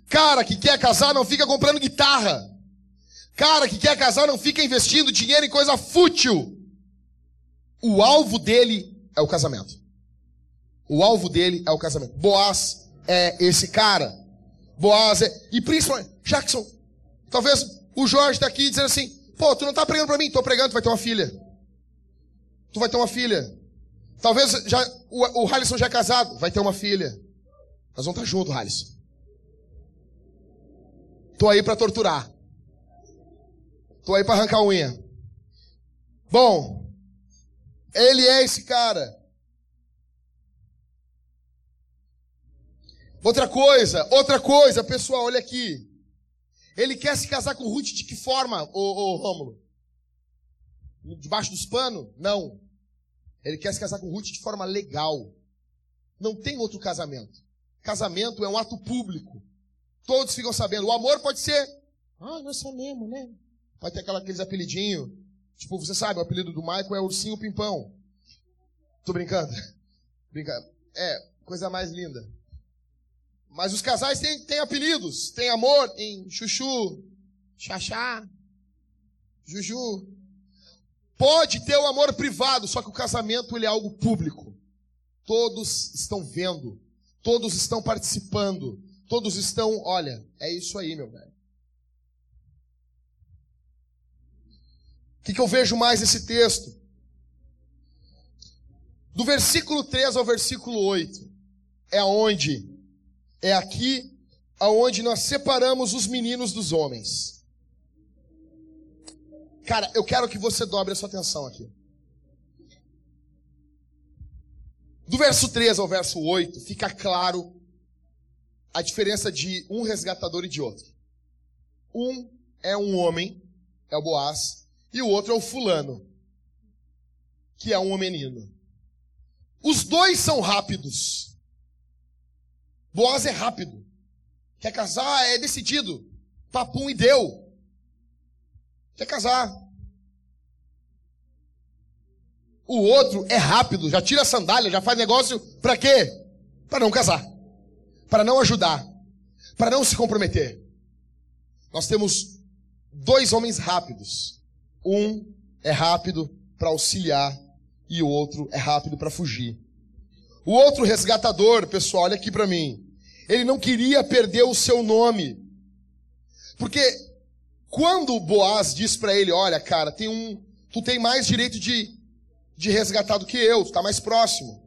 Cara que quer casar não fica comprando guitarra. Cara que quer casar não fica investindo dinheiro em coisa fútil. O alvo dele é o casamento. O alvo dele é o casamento. Boaz é esse cara. Boaz é. E principalmente, Jackson, talvez o Jorge está aqui dizendo assim: pô, tu não está pregando para mim? Estou pregando, tu vai ter uma filha. Tu vai ter uma filha. Talvez já, o, o Halisson já é casado, vai ter uma filha. Nós vamos estar juntos, Halisson. Tô aí para torturar. Tô aí para arrancar unha. Bom, ele é esse cara. Outra coisa, outra coisa, pessoal, olha aqui. Ele quer se casar com Ruth de que forma, ô, ô Rômulo? Debaixo dos panos? Não. Ele quer se casar com Ruth de forma legal. Não tem outro casamento. Casamento é um ato público. Todos ficam sabendo. O amor pode ser. Ah, nós sabemos, né? vai ter aqueles apelidinhos. Tipo, você sabe, o apelido do Michael é Ursinho Pimpão. Tô brincando? brincando. É, coisa mais linda. Mas os casais têm, têm apelidos. Tem amor, tem chuchu, xaxá, juju. Pode ter o amor privado, só que o casamento ele é algo público. Todos estão vendo, todos estão participando, todos estão, olha, é isso aí, meu velho. O que, que eu vejo mais nesse texto? Do versículo 3 ao versículo 8, é onde, é aqui, aonde nós separamos os meninos dos homens. Cara, eu quero que você dobre a sua atenção aqui. Do verso 3 ao verso 8, fica claro a diferença de um resgatador e de outro. Um é um homem, é o Boaz, e o outro é o fulano, que é um menino. Os dois são rápidos. Boaz é rápido. Quer casar, é decidido. Papum e deu. Quer casar. O outro é rápido, já tira a sandália, já faz negócio para quê? Para não casar. Para não ajudar. Para não se comprometer. Nós temos dois homens rápidos. Um é rápido para auxiliar e o outro é rápido para fugir. O outro resgatador, pessoal, olha aqui para mim. Ele não queria perder o seu nome. Porque quando Boaz diz para ele, olha, cara, tem um, tu tem mais direito de, de resgatar do que eu, tu tá mais próximo.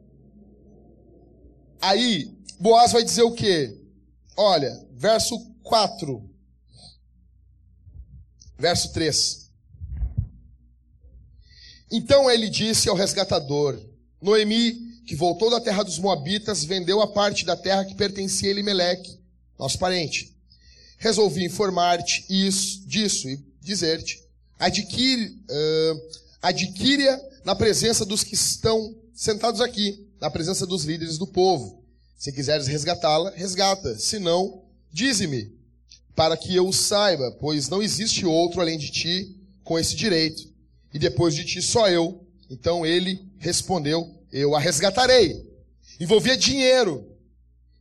Aí, Boaz vai dizer o quê? Olha, verso 4. Verso 3. Então ele disse ao resgatador: Noemi, que voltou da terra dos Moabitas, vendeu a parte da terra que pertencia a Elimeleque, nosso parente. Resolvi informar-te isso, disso e dizer-te: adquire, uh, adquire-a na presença dos que estão sentados aqui, na presença dos líderes do povo. Se quiseres resgatá-la, resgata. Se não, dize-me, para que eu saiba, pois não existe outro além de ti com esse direito e depois de ti só eu. Então ele respondeu: Eu a resgatarei. Envolvia dinheiro.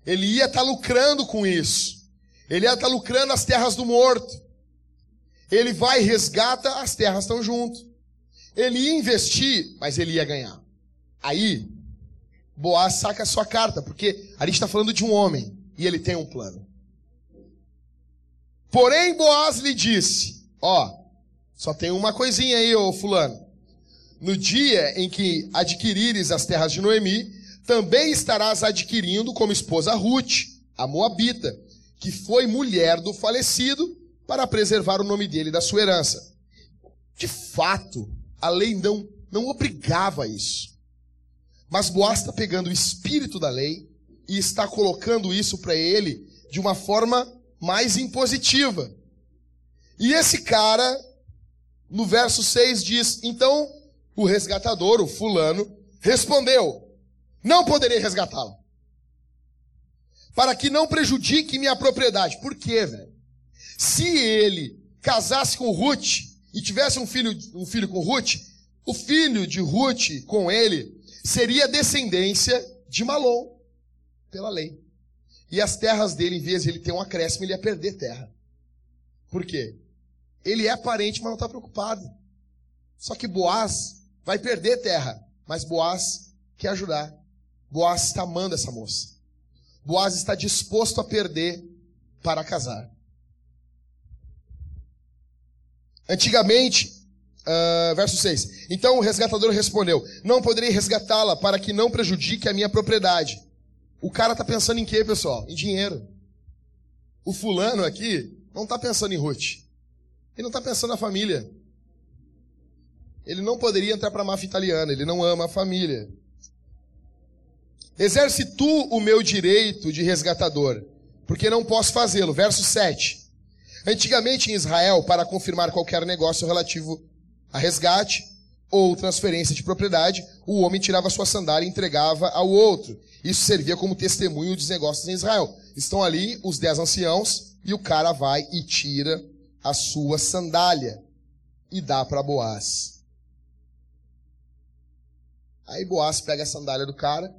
Ele ia estar tá lucrando com isso. Ele ia estar tá lucrando as terras do morto. Ele vai e resgata, as terras estão junto. Ele ia investir, mas ele ia ganhar. Aí, Boaz saca a sua carta, porque a gente está falando de um homem e ele tem um plano. Porém, Boaz lhe disse: Ó, só tem uma coisinha aí, ô fulano. No dia em que adquirires as terras de Noemi, também estarás adquirindo como esposa Ruth, a Moabita, que foi mulher do falecido, para preservar o nome dele da sua herança. De fato, a lei não, não obrigava isso. Mas Boaz está pegando o espírito da lei e está colocando isso para ele de uma forma mais impositiva. E esse cara no verso 6 diz: Então o resgatador, o fulano, respondeu: Não poderei resgatá-lo. Para que não prejudique minha propriedade. Por quê, velho? Se ele casasse com Ruth e tivesse um filho, um filho com Ruth, o filho de Ruth com ele seria descendência de Malom, pela lei. E as terras dele, em vez de ele ter um acréscimo, ele ia perder terra. Por quê? Ele é parente, mas não está preocupado. Só que Boaz vai perder terra, mas Boaz quer ajudar. Boaz está amando essa moça. Boaz está disposto a perder para casar. Antigamente, uh, verso 6. Então o resgatador respondeu: Não poderei resgatá-la para que não prejudique a minha propriedade. O cara está pensando em quê, pessoal? Em dinheiro. O fulano aqui não está pensando em Ruth. Ele não está pensando na família. Ele não poderia entrar para a máfia italiana, ele não ama a família. Exerce tu o meu direito de resgatador, porque não posso fazê-lo. Verso 7. Antigamente em Israel, para confirmar qualquer negócio relativo a resgate ou transferência de propriedade, o homem tirava sua sandália e entregava ao outro. Isso servia como testemunho dos negócios em Israel. Estão ali os dez anciãos e o cara vai e tira a sua sandália. e dá para Boaz. Aí Boaz pega a sandália do cara,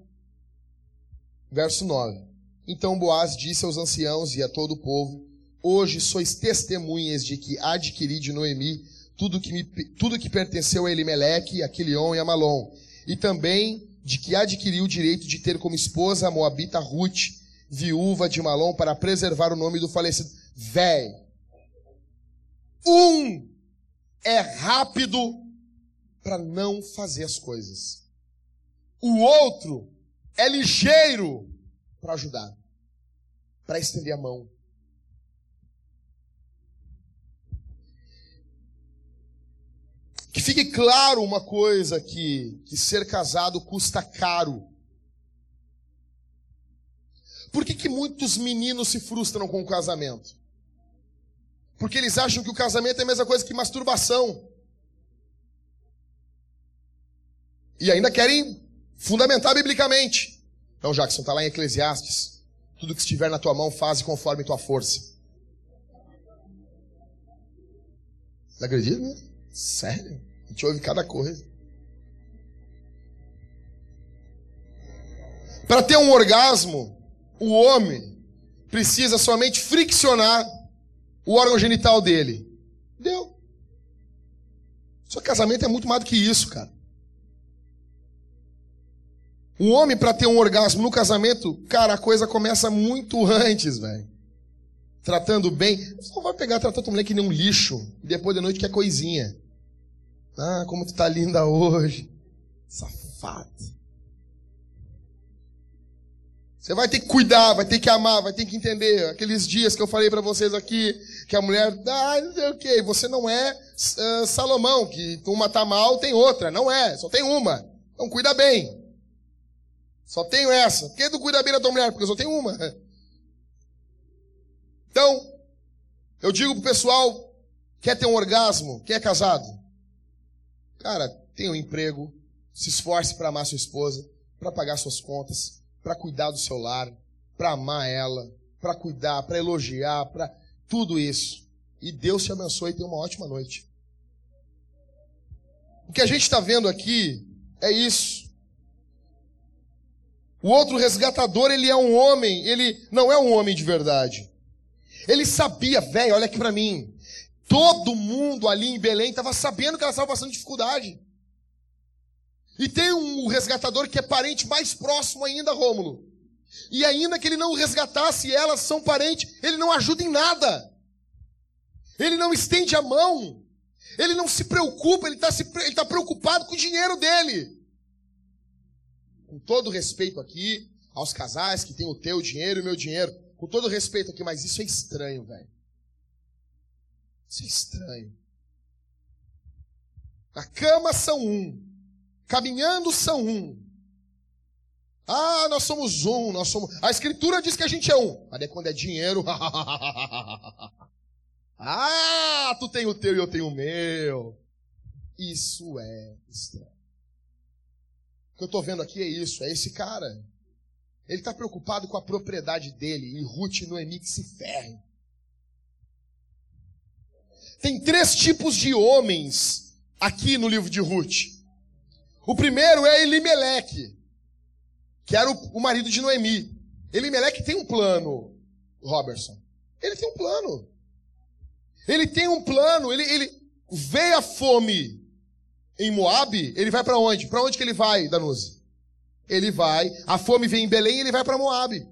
verso 9. Então Boaz disse aos anciãos e a todo o povo: Hoje sois testemunhas de que adquiri de Noemi tudo que, me, tudo que pertenceu a Elimeleque, a Quilion e a Malom, e também de que adquiriu o direito de ter como esposa a Moabita Ruth, viúva de Malom, para preservar o nome do falecido. Véi, um é rápido para não fazer as coisas. O outro é ligeiro para ajudar, para estender a mão. Que fique claro uma coisa aqui, que ser casado custa caro. Por que, que muitos meninos se frustram com o casamento? Porque eles acham que o casamento é a mesma coisa que masturbação. E ainda querem fundamentar biblicamente. Então, Jackson, está lá em Eclesiastes. Tudo que estiver na tua mão, faz conforme tua força. Não acredita, né? Sério? A gente ouve cada coisa. Para ter um orgasmo, o homem precisa somente friccionar o órgão genital dele. Deu. Seu casamento é muito mais do que isso, cara. Um homem, para ter um orgasmo no casamento, cara, a coisa começa muito antes, velho. Tratando bem. Você não vai pegar tratando tua mulher que nem um lixo. E depois da noite quer coisinha. Ah, como tu tá linda hoje. Safado. Você vai ter que cuidar, vai ter que amar, vai ter que entender. Aqueles dias que eu falei para vocês aqui, que a mulher, ah, não sei o quê. Você não é uh, Salomão, que uma tá mal, tem outra. Não é, só tem uma. Então cuida bem. Só tenho essa. Por que tu cuida bem da tua mulher? Porque eu só tenho uma. Então, eu digo pro pessoal, quer ter um orgasmo? Quem é casado? Cara, tenha um emprego, se esforce para amar sua esposa, para pagar suas contas, para cuidar do seu lar, para amar ela, para cuidar, para elogiar, para tudo isso. E Deus te abençoe e tenha uma ótima noite. O que a gente está vendo aqui é isso. O outro resgatador, ele é um homem, ele não é um homem de verdade. Ele sabia, velho, olha aqui para mim. Todo mundo ali em Belém estava sabendo que ela estava passando dificuldade. E tem um resgatador que é parente mais próximo ainda, Rômulo. E ainda que ele não resgatasse, elas são parentes, ele não ajuda em nada. Ele não estende a mão. Ele não se preocupa, ele está tá preocupado com o dinheiro dele. Com todo respeito aqui aos casais que têm o teu dinheiro e o meu dinheiro. Com todo respeito aqui, mas isso é estranho, velho. Isso é estranho. Na cama são um. Caminhando são um. Ah, nós somos um, nós somos. A escritura diz que a gente é um. Mas é quando é dinheiro. ah, tu tem o teu e eu tenho o meu. Isso é estranho. O que eu estou vendo aqui é isso, é esse cara. Ele está preocupado com a propriedade dele. E Ruth e Noemi que se ferrem. Tem três tipos de homens aqui no livro de Ruth. O primeiro é Elimeleque, que era o, o marido de Noemi. Elimeleque tem um plano, Robertson. Ele tem um plano. Ele tem um plano, ele, ele vê a fome em Moabe, ele vai para onde? Para onde que ele vai, Danuzi? Ele vai, a fome vem em Belém, ele vai para Moabe.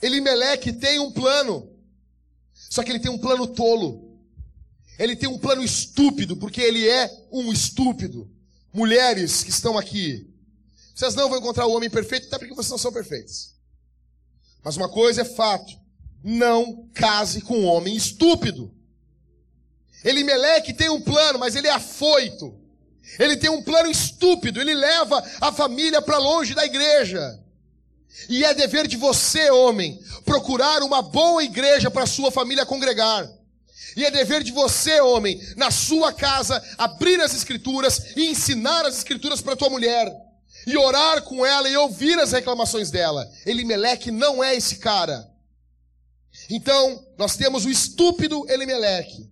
Elimeleque tem um plano. Só que ele tem um plano tolo. Ele tem um plano estúpido, porque ele é um estúpido. Mulheres que estão aqui, vocês não vão encontrar o homem perfeito, até porque vocês não são perfeitos. Mas uma coisa é fato: não case com um homem estúpido. Elimeleque tem um plano, mas ele é afoito. Ele tem um plano estúpido, ele leva a família para longe da igreja. E é dever de você, homem, procurar uma boa igreja para sua família congregar. E é dever de você, homem, na sua casa, abrir as escrituras e ensinar as escrituras para tua mulher. E orar com ela e ouvir as reclamações dela. Elimeleque não é esse cara. Então, nós temos o estúpido Elimeleque.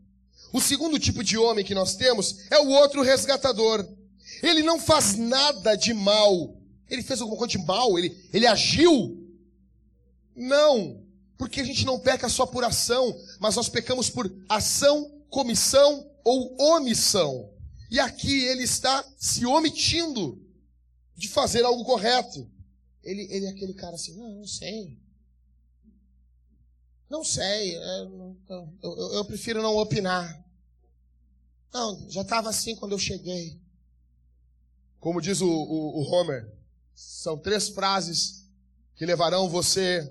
O segundo tipo de homem que nós temos é o outro resgatador. Ele não faz nada de mal. Ele fez alguma coisa de mal? Ele, ele agiu? Não. Porque a gente não peca só por ação, mas nós pecamos por ação, comissão ou omissão. E aqui ele está se omitindo de fazer algo correto. Ele, ele é aquele cara assim, não, não sei. Não sei, eu, eu, eu prefiro não opinar. Não, já estava assim quando eu cheguei. Como diz o, o, o Homer, são três frases que levarão você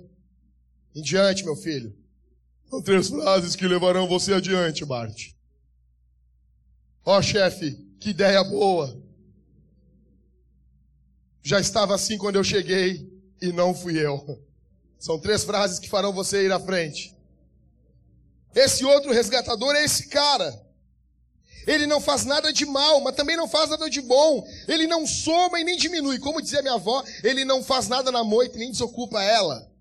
em diante, meu filho. São três frases que levarão você adiante, Bart. Ó, oh, chefe, que ideia boa. Já estava assim quando eu cheguei e não fui eu. São três frases que farão você ir à frente. Esse outro resgatador é esse cara. Ele não faz nada de mal, mas também não faz nada de bom. Ele não soma e nem diminui. Como dizia minha avó, ele não faz nada na moita e nem desocupa ela.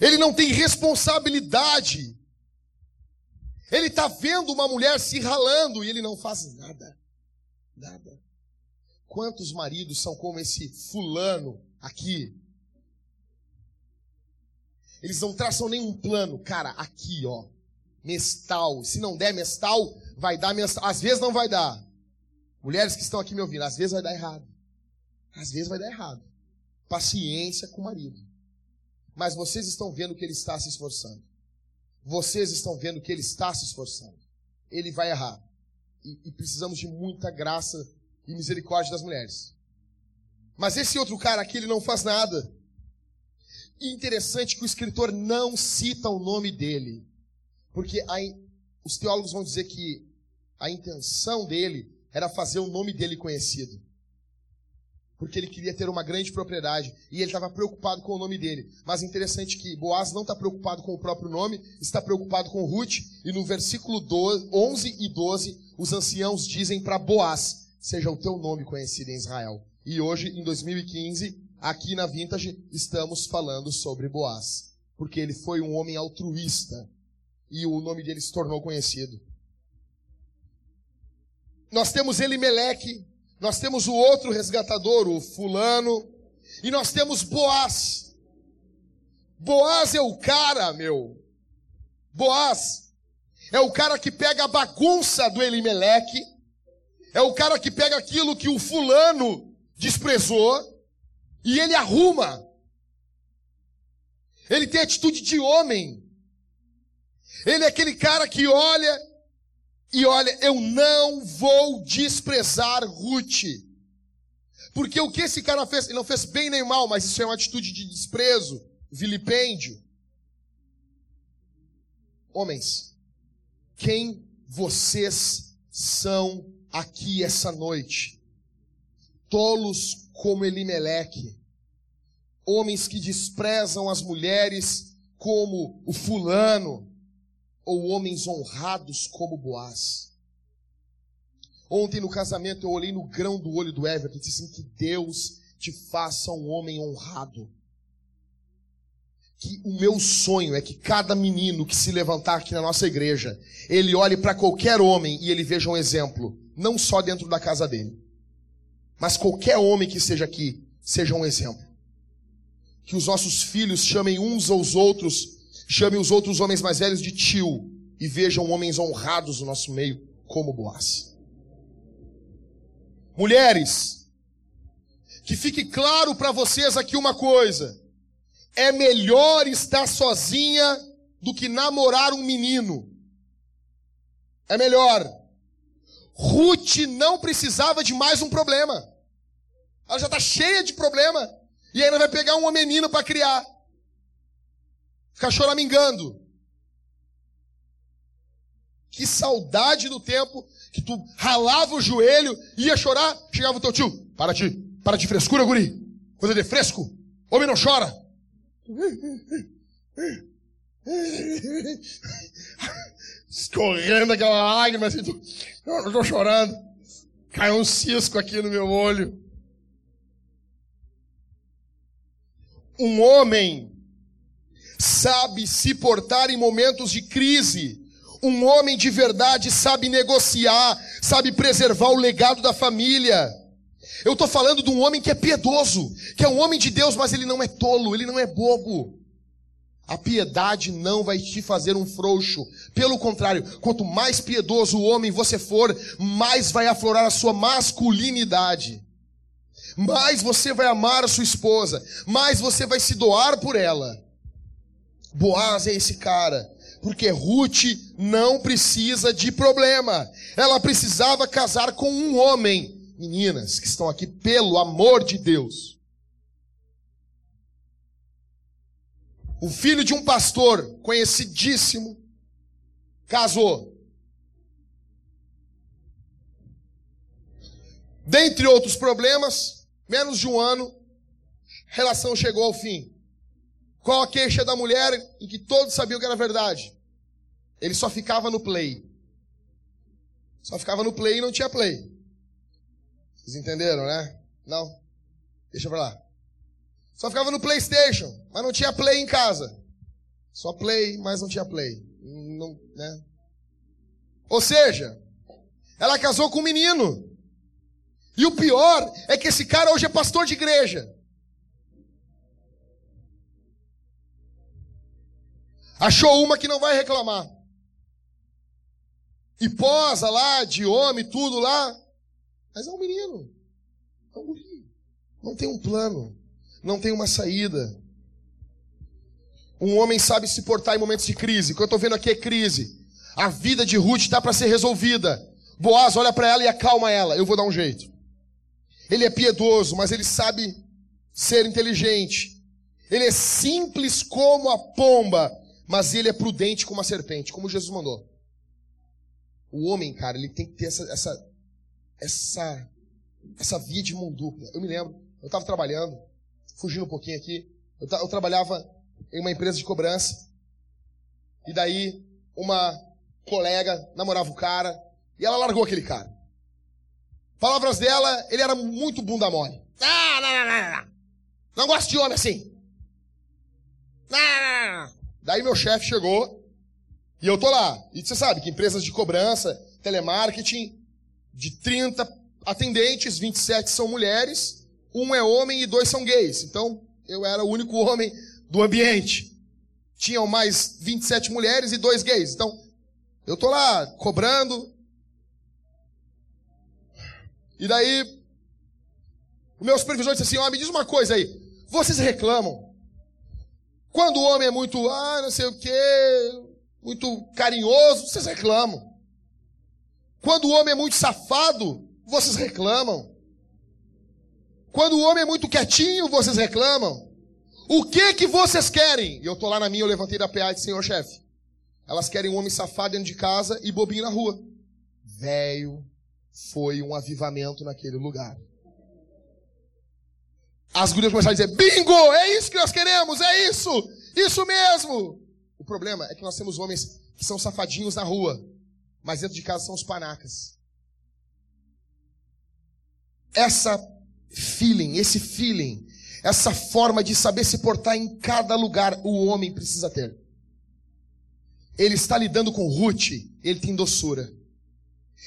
Ele não tem responsabilidade. Ele está vendo uma mulher se ralando e ele não faz nada. Nada. Quantos maridos são como esse fulano aqui? Eles não traçam nenhum plano. Cara, aqui, ó. Mestal. Se não der mestal, vai dar mestal. Às vezes não vai dar. Mulheres que estão aqui me ouvindo, às vezes vai dar errado. Às vezes vai dar errado. Paciência com o marido. Mas vocês estão vendo que ele está se esforçando. Vocês estão vendo que ele está se esforçando. Ele vai errar. E, e precisamos de muita graça e misericórdia das mulheres. Mas esse outro cara aqui, ele não faz nada. E interessante que o escritor não cita o nome dele. Porque os teólogos vão dizer que a intenção dele era fazer o nome dele conhecido. Porque ele queria ter uma grande propriedade. E ele estava preocupado com o nome dele. Mas interessante que Boaz não está preocupado com o próprio nome, está preocupado com Ruth. E no versículo 12, 11 e 12, os anciãos dizem para Boaz: seja o teu nome conhecido em Israel. E hoje, em 2015, aqui na Vintage, estamos falando sobre Boaz. Porque ele foi um homem altruísta. E o nome dele se tornou conhecido. Nós temos Elimeleque, nós temos o outro resgatador, o fulano, e nós temos Boaz. Boaz é o cara, meu. Boaz é o cara que pega a bagunça do Elimeleque é o cara que pega aquilo que o fulano desprezou e ele arruma. Ele tem atitude de homem. Ele é aquele cara que olha e olha, eu não vou desprezar Ruth. Porque o que esse cara fez, ele não fez bem nem mal, mas isso é uma atitude de desprezo, vilipêndio. Homens, quem vocês são aqui essa noite. Tolos como Elimeleque, homens que desprezam as mulheres como o fulano, ou homens honrados como Boaz. Ontem no casamento eu olhei no grão do olho do Everton e disse assim, que Deus te faça um homem honrado. Que o meu sonho é que cada menino que se levantar aqui na nossa igreja, ele olhe para qualquer homem e ele veja um exemplo não só dentro da casa dele, mas qualquer homem que esteja aqui seja um exemplo. Que os nossos filhos chamem uns aos outros, chamem os outros homens mais velhos de tio e vejam homens honrados no nosso meio como Boaz. Mulheres, que fique claro para vocês aqui uma coisa: é melhor estar sozinha do que namorar um menino. É melhor. Ruth não precisava de mais um problema. Ela já está cheia de problema. E ainda vai pegar um menino para criar. Ficar choramingando. Que saudade do tempo que tu ralava o joelho, ia chorar, chegava o teu tio. Para ti, para de frescura, guri. Coisa de fresco. Homem não chora. Escorrendo aquela lágrima assim, tu, eu estou chorando. Caiu um cisco aqui no meu olho. Um homem sabe se portar em momentos de crise. Um homem de verdade sabe negociar, sabe preservar o legado da família. Eu estou falando de um homem que é piedoso, que é um homem de Deus, mas ele não é tolo, ele não é bobo. A piedade não vai te fazer um frouxo. Pelo contrário, quanto mais piedoso o homem você for, mais vai aflorar a sua masculinidade. Mais você vai amar a sua esposa, mais você vai se doar por ela. Boaz é esse cara, porque Ruth não precisa de problema. Ela precisava casar com um homem meninas que estão aqui, pelo amor de Deus. O filho de um pastor conhecidíssimo casou. Dentre outros problemas, menos de um ano, relação chegou ao fim. Qual a queixa da mulher em que todos sabiam que era verdade? Ele só ficava no play. Só ficava no play e não tinha play. Vocês entenderam, né? Não? Deixa pra lá. Só ficava no PlayStation, mas não tinha play em casa. Só play, mas não tinha play. Não, né? Ou seja, ela casou com um menino. E o pior é que esse cara hoje é pastor de igreja. Achou uma que não vai reclamar. E posa lá, de homem, tudo lá. Mas é um menino. É um guri. Não tem um plano. Não tem uma saída. Um homem sabe se portar em momentos de crise. O que eu estou vendo aqui é crise. A vida de Ruth está para ser resolvida. Boaz olha para ela e acalma ela. Eu vou dar um jeito. Ele é piedoso, mas ele sabe ser inteligente. Ele é simples como a pomba, mas ele é prudente como a serpente, como Jesus mandou. O homem, cara, ele tem que ter essa, essa essa, essa via de mão dupla. Eu me lembro, eu estava trabalhando, fugindo um pouquinho aqui, eu, eu trabalhava em uma empresa de cobrança, e daí uma colega namorava o cara, e ela largou aquele cara. Palavras dela, ele era muito bunda mole. Não, não, não, não, não. Não gosto de homem assim. Não, não, não. Daí meu chefe chegou, e eu tô lá. E você sabe que empresas de cobrança, telemarketing, de 30 atendentes, 27 são mulheres, um é homem e dois são gays. Então, eu era o único homem do ambiente. Tinham mais 27 mulheres e dois gays. Então, eu tô lá cobrando. E daí, o meu supervisor disse assim: Ó, oh, me diz uma coisa aí. Vocês reclamam? Quando o homem é muito, ah, não sei o quê, muito carinhoso, vocês reclamam. Quando o homem é muito safado, vocês reclamam. Quando o homem é muito quietinho, vocês reclamam. O que que vocês querem? E eu tô lá na minha, eu levantei da PA e disse, senhor chefe. Elas querem um homem safado dentro de casa e bobinho na rua. Velho, foi um avivamento naquele lugar. As gurias começaram a dizer, bingo, é isso que nós queremos, é isso, isso mesmo. O problema é que nós temos homens que são safadinhos na rua, mas dentro de casa são os panacas. Essa feeling, esse feeling, essa forma de saber se portar em cada lugar, o homem precisa ter. Ele está lidando com Ruth, ele tem doçura.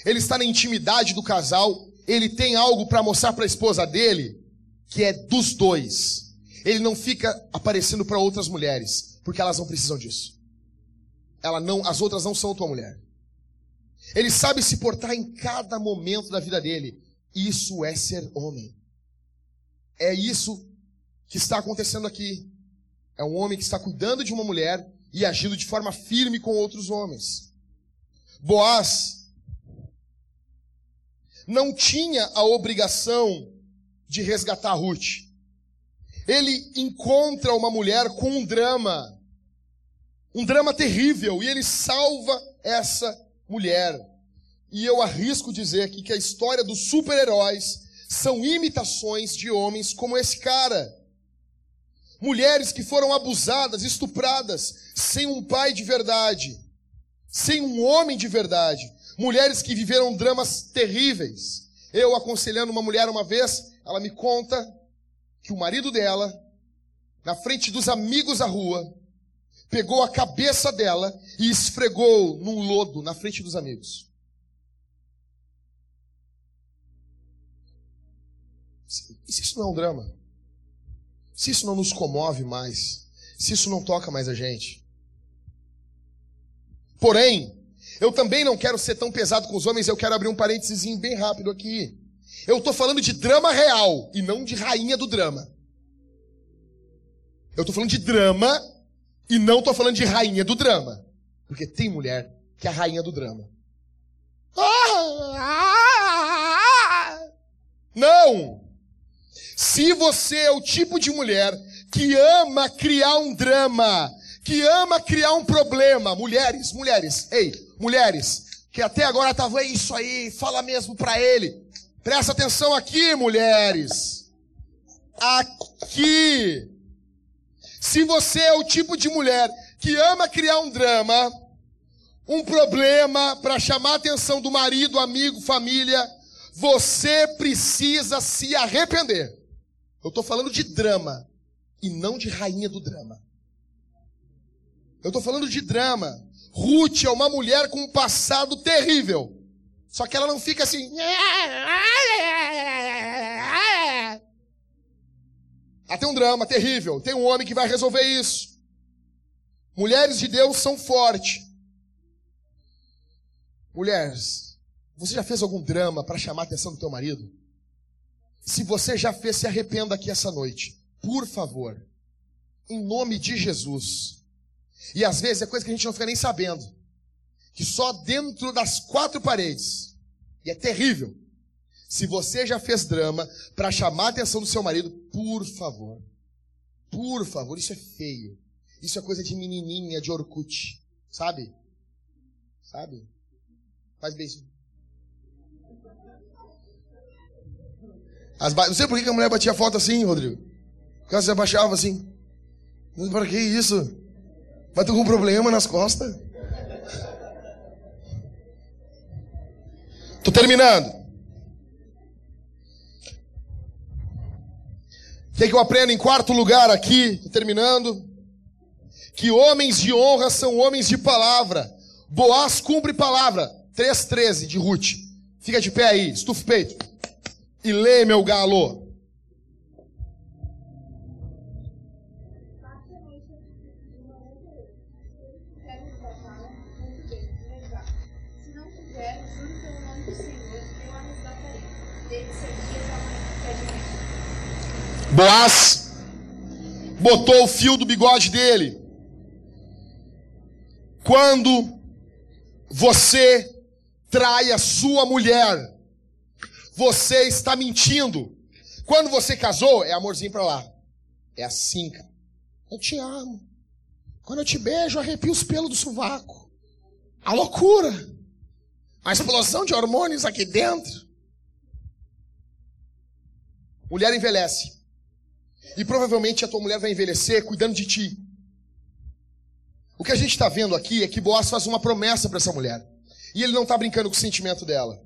Ele está na intimidade do casal, ele tem algo para mostrar para a esposa dele, que é dos dois. Ele não fica aparecendo para outras mulheres, porque elas não precisam disso. Ela não, as outras não são tua mulher. Ele sabe se portar em cada momento da vida dele. Isso é ser homem. É isso que está acontecendo aqui. É um homem que está cuidando de uma mulher e agindo de forma firme com outros homens. Boaz não tinha a obrigação de resgatar Ruth. Ele encontra uma mulher com um drama, um drama terrível, e ele salva essa mulher. E eu arrisco dizer aqui que a história dos super-heróis são imitações de homens como esse cara. Mulheres que foram abusadas, estupradas, sem um pai de verdade, sem um homem de verdade. Mulheres que viveram dramas terríveis. Eu aconselhando uma mulher uma vez, ela me conta que o marido dela, na frente dos amigos da rua, pegou a cabeça dela e esfregou num lodo na frente dos amigos. E se isso não é um drama? Se isso não nos comove mais? Se isso não toca mais a gente? Porém, eu também não quero ser tão pesado com os homens, eu quero abrir um parênteses bem rápido aqui. Eu estou falando de drama real e não de rainha do drama. Eu estou falando de drama e não estou falando de rainha do drama. Porque tem mulher que é a rainha do drama. Não! Se você é o tipo de mulher que ama criar um drama, que ama criar um problema, mulheres, mulheres, ei, mulheres, que até agora tava isso aí, fala mesmo para ele. Presta atenção aqui, mulheres. Aqui. Se você é o tipo de mulher que ama criar um drama, um problema para chamar a atenção do marido, amigo, família, você precisa se arrepender. Eu estou falando de drama e não de rainha do drama. Eu estou falando de drama. Ruth é uma mulher com um passado terrível. Só que ela não fica assim. Ah, tem um drama terrível. Tem um homem que vai resolver isso. Mulheres de Deus são fortes. Mulheres, você já fez algum drama para chamar a atenção do teu marido? Se você já fez, se arrependa aqui essa noite. Por favor. Em nome de Jesus. E às vezes é coisa que a gente não fica nem sabendo. Que só dentro das quatro paredes. E é terrível. Se você já fez drama para chamar a atenção do seu marido, por favor. Por favor, isso é feio. Isso é coisa de menininha, de Orkut. Sabe? Sabe? Faz beijo. Ba... Não sei por que a mulher batia foto assim, Rodrigo. Porque ela se abaixava assim. Mas para que isso? Vai ter algum problema nas costas? Tô terminando. que, que eu aprendo em quarto lugar aqui, terminando? Que homens de honra são homens de palavra. Boaz cumpre palavra. 3,13 de Ruth. Fica de pé aí, estufa o peito. E lê, meu galo. Boaz botou o fio do bigode dele. Quando você trai a sua mulher, você está mentindo. Quando você casou, é amorzinho para lá. É assim, cara. Eu te amo. Quando eu te beijo, arrepio os pelos do sovaco. A loucura. A explosão de hormônios aqui dentro. Mulher envelhece. E provavelmente a tua mulher vai envelhecer cuidando de ti. O que a gente está vendo aqui é que Boaz faz uma promessa para essa mulher. E ele não está brincando com o sentimento dela.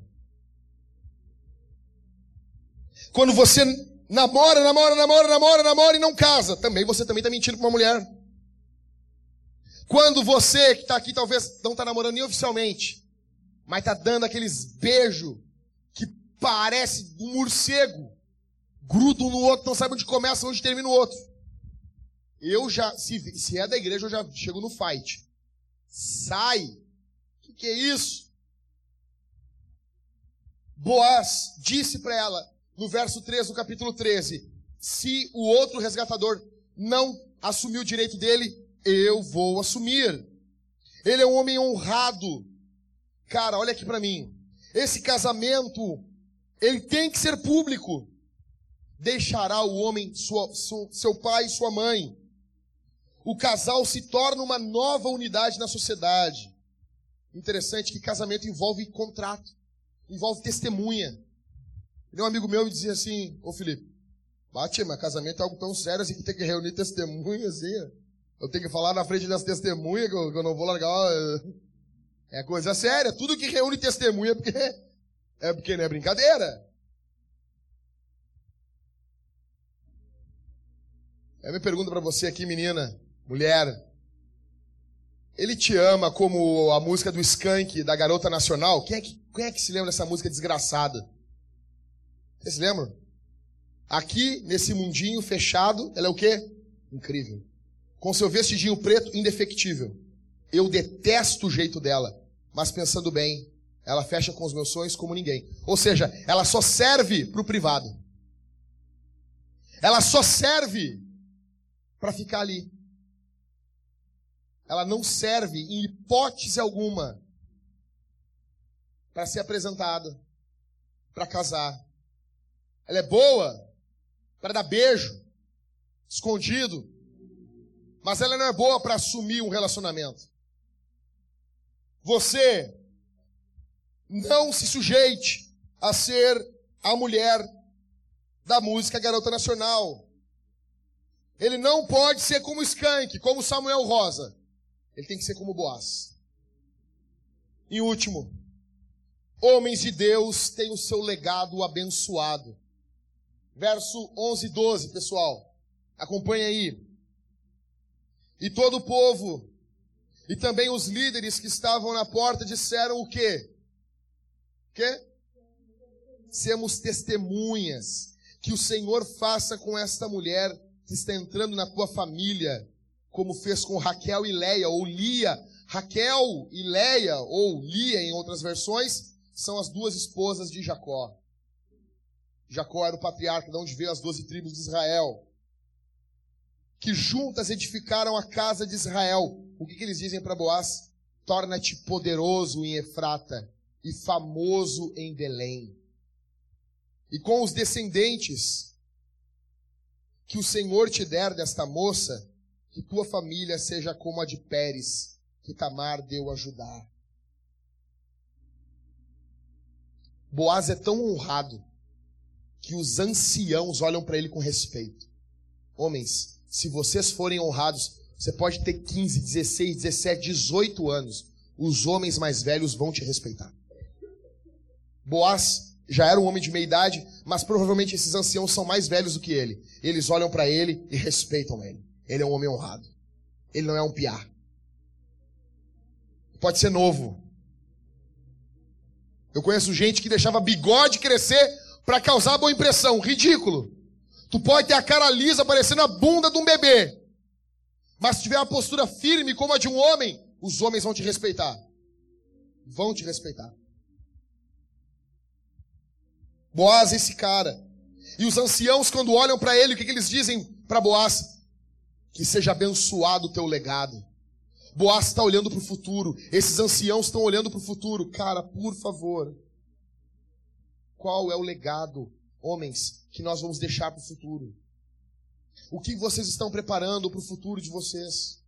Quando você namora, namora, namora, namora, namora e não casa, também você também está mentindo para uma mulher. Quando você que está aqui talvez não está namorando nem oficialmente, mas está dando aqueles beijos que parece um morcego, grudam no outro, não sabem onde começa, onde termina o outro. Eu já, se, se é da igreja, eu já chego no fight. Sai. O que, que é isso? Boaz disse para ela, no verso 13 do capítulo 13: Se o outro resgatador não assumir o direito dele, eu vou assumir. Ele é um homem honrado. Cara, olha aqui para mim. Esse casamento, ele tem que ser público deixará o homem sua, seu pai e sua mãe. O casal se torna uma nova unidade na sociedade. Interessante que casamento envolve contrato, envolve testemunha. E um amigo meu me dizia assim, ô Felipe, bate, mas casamento é algo tão sério assim que tem que reunir testemunhas, assim. Eu tenho que falar na frente das testemunhas que eu, que eu não vou largar. É coisa séria. Tudo que reúne testemunha é porque, é porque não é brincadeira. É minha pergunta para você aqui, menina, mulher. Ele te ama como a música do Skank, da Garota Nacional. Quem é que, quem é que se lembra dessa música desgraçada? Vocês se lembram? Aqui, nesse mundinho fechado, ela é o quê? Incrível. Com seu vestidinho preto, indefectível. Eu detesto o jeito dela, mas pensando bem, ela fecha com os meus sonhos como ninguém. Ou seja, ela só serve para o privado. Ela só serve para ficar ali. Ela não serve, em hipótese alguma, para ser apresentada, para casar. Ela é boa para dar beijo, escondido, mas ela não é boa para assumir um relacionamento. Você não se sujeite a ser a mulher da música Garota Nacional. Ele não pode ser como Skank, como Samuel Rosa. Ele tem que ser como Boaz. E último, homens de Deus têm o seu legado abençoado. Verso 11 e 12, pessoal. Acompanha aí. E todo o povo e também os líderes que estavam na porta disseram o quê? Quê? Sermos testemunhas. Que o Senhor faça com esta mulher que está entrando na tua família, como fez com Raquel e Leia, ou Lia. Raquel e Leia, ou Lia em outras versões, são as duas esposas de Jacó. Jacó era o patriarca de onde veio as doze tribos de Israel que juntas edificaram a casa de Israel. O que, que eles dizem para Boaz? Torna-te poderoso em Efrata e famoso em Belém. E com os descendentes que o Senhor te der desta moça, que tua família seja como a de Pérez, que Tamar deu a Judá. Boaz é tão honrado que os anciãos olham para ele com respeito. Homens, se vocês forem honrados, você pode ter 15, 16, 17, 18 anos. Os homens mais velhos vão te respeitar. Boaz já era um homem de meia idade, mas provavelmente esses anciãos são mais velhos do que ele. Eles olham para ele e respeitam ele. Ele é um homem honrado. Ele não é um piá. Pode ser novo. Eu conheço gente que deixava bigode crescer para causar boa impressão. Ridículo. Tu pode ter a cara lisa parecendo a bunda de um bebê. Mas se tiver uma postura firme como a de um homem, os homens vão te respeitar. Vão te respeitar. Boaz, esse cara. E os anciãos, quando olham para ele, o que, que eles dizem para Boaz? Que seja abençoado o teu legado. Boaz está olhando para o futuro. Esses anciãos estão olhando para o futuro. Cara, por favor. Qual é o legado homens, que nós vamos deixar para o futuro? O que vocês estão preparando para o futuro de vocês?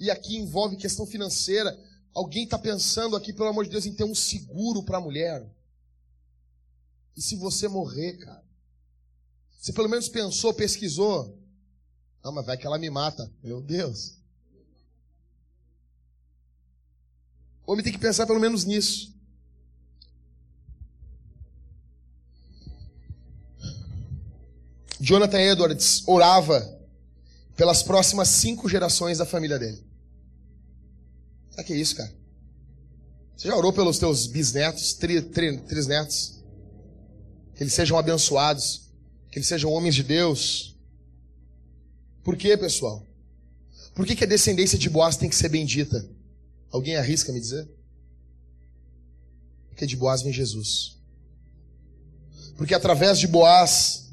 E aqui envolve questão financeira. Alguém está pensando aqui, pelo amor de Deus, em ter um seguro para a mulher? E se você morrer, cara? Você pelo menos pensou, pesquisou? Não, mas vai que ela me mata. Meu Deus. O homem tem que pensar pelo menos nisso. Jonathan Edwards orava pelas próximas cinco gerações da família dele. Sabe o que é isso, cara? Você já orou pelos teus bisnetos, tri, tri, trisnetos? Que eles sejam abençoados, que eles sejam homens de Deus. Por quê, pessoal? Por que, que a descendência de Boaz tem que ser bendita? Alguém arrisca me dizer? Porque de Boaz vem Jesus. Porque através de Boaz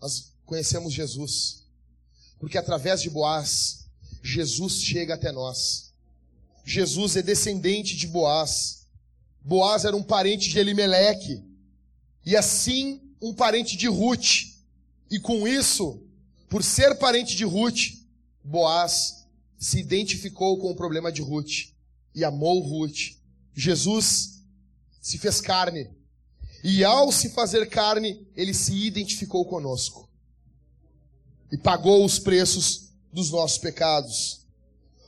nós conhecemos Jesus. Porque através de Boaz, Jesus chega até nós. Jesus é descendente de Boaz. Boaz era um parente de Elimeleque. E assim, um parente de Ruth. E com isso, por ser parente de Ruth, Boaz se identificou com o problema de Ruth e amou Ruth. Jesus se fez carne e ao se fazer carne, ele se identificou conosco. E pagou os preços dos nossos pecados.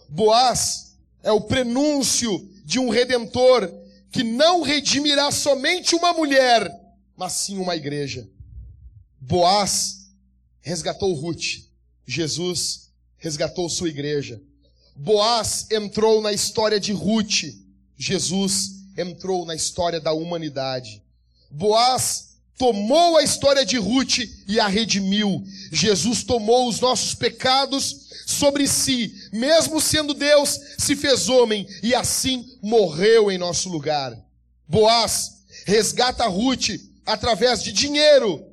Boaz é o prenúncio de um redentor que não redimirá somente uma mulher, mas sim uma igreja. Boaz resgatou Ruth. Jesus resgatou sua igreja. Boaz entrou na história de Ruth. Jesus entrou na história da humanidade. Boaz tomou a história de Ruth e a redimiu. Jesus tomou os nossos pecados sobre si, mesmo sendo Deus, se fez homem e assim morreu em nosso lugar. Boaz resgata Ruth através de dinheiro.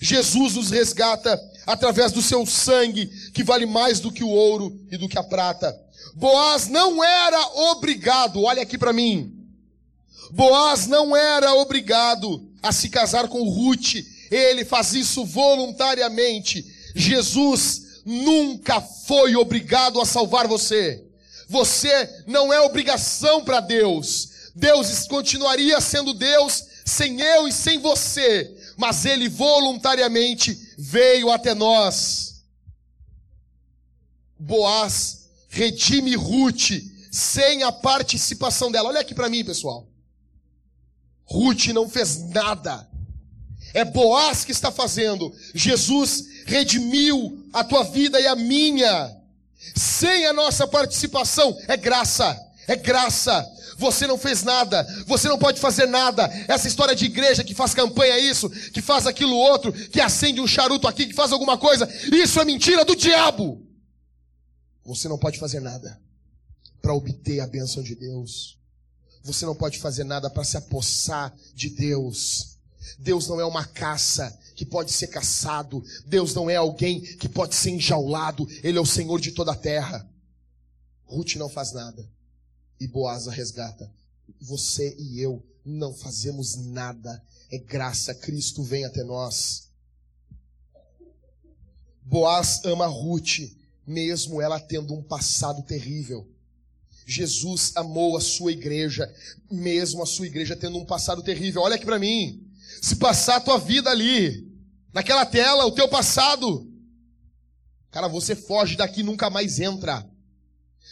Jesus nos resgata através do seu sangue, que vale mais do que o ouro e do que a prata. Boaz não era obrigado, olha aqui para mim. Boaz não era obrigado a se casar com Ruth. Ele faz isso voluntariamente. Jesus nunca foi obrigado a salvar você. Você não é obrigação para Deus. Deus continuaria sendo Deus sem eu e sem você, mas ele voluntariamente veio até nós. Boaz redime Ruth sem a participação dela. Olha aqui para mim, pessoal. Ruth não fez nada. É Boaz que está fazendo. Jesus redimiu a tua vida e a minha. Sem a nossa participação, é graça. É graça. Você não fez nada, você não pode fazer nada. Essa história de igreja que faz campanha isso, que faz aquilo outro, que acende um charuto aqui, que faz alguma coisa, isso é mentira do diabo. Você não pode fazer nada para obter a bênção de Deus. Você não pode fazer nada para se apossar de Deus. Deus não é uma caça que pode ser caçado. Deus não é alguém que pode ser enjaulado. Ele é o Senhor de toda a terra. Ruth não faz nada. E Boaz a resgata. Você e eu não fazemos nada. É graça. Cristo vem até nós. Boaz ama Ruth, mesmo ela tendo um passado terrível. Jesus amou a sua igreja, mesmo a sua igreja tendo um passado terrível. Olha aqui para mim. Se passar a tua vida ali, naquela tela, o teu passado, cara, você foge daqui nunca mais entra.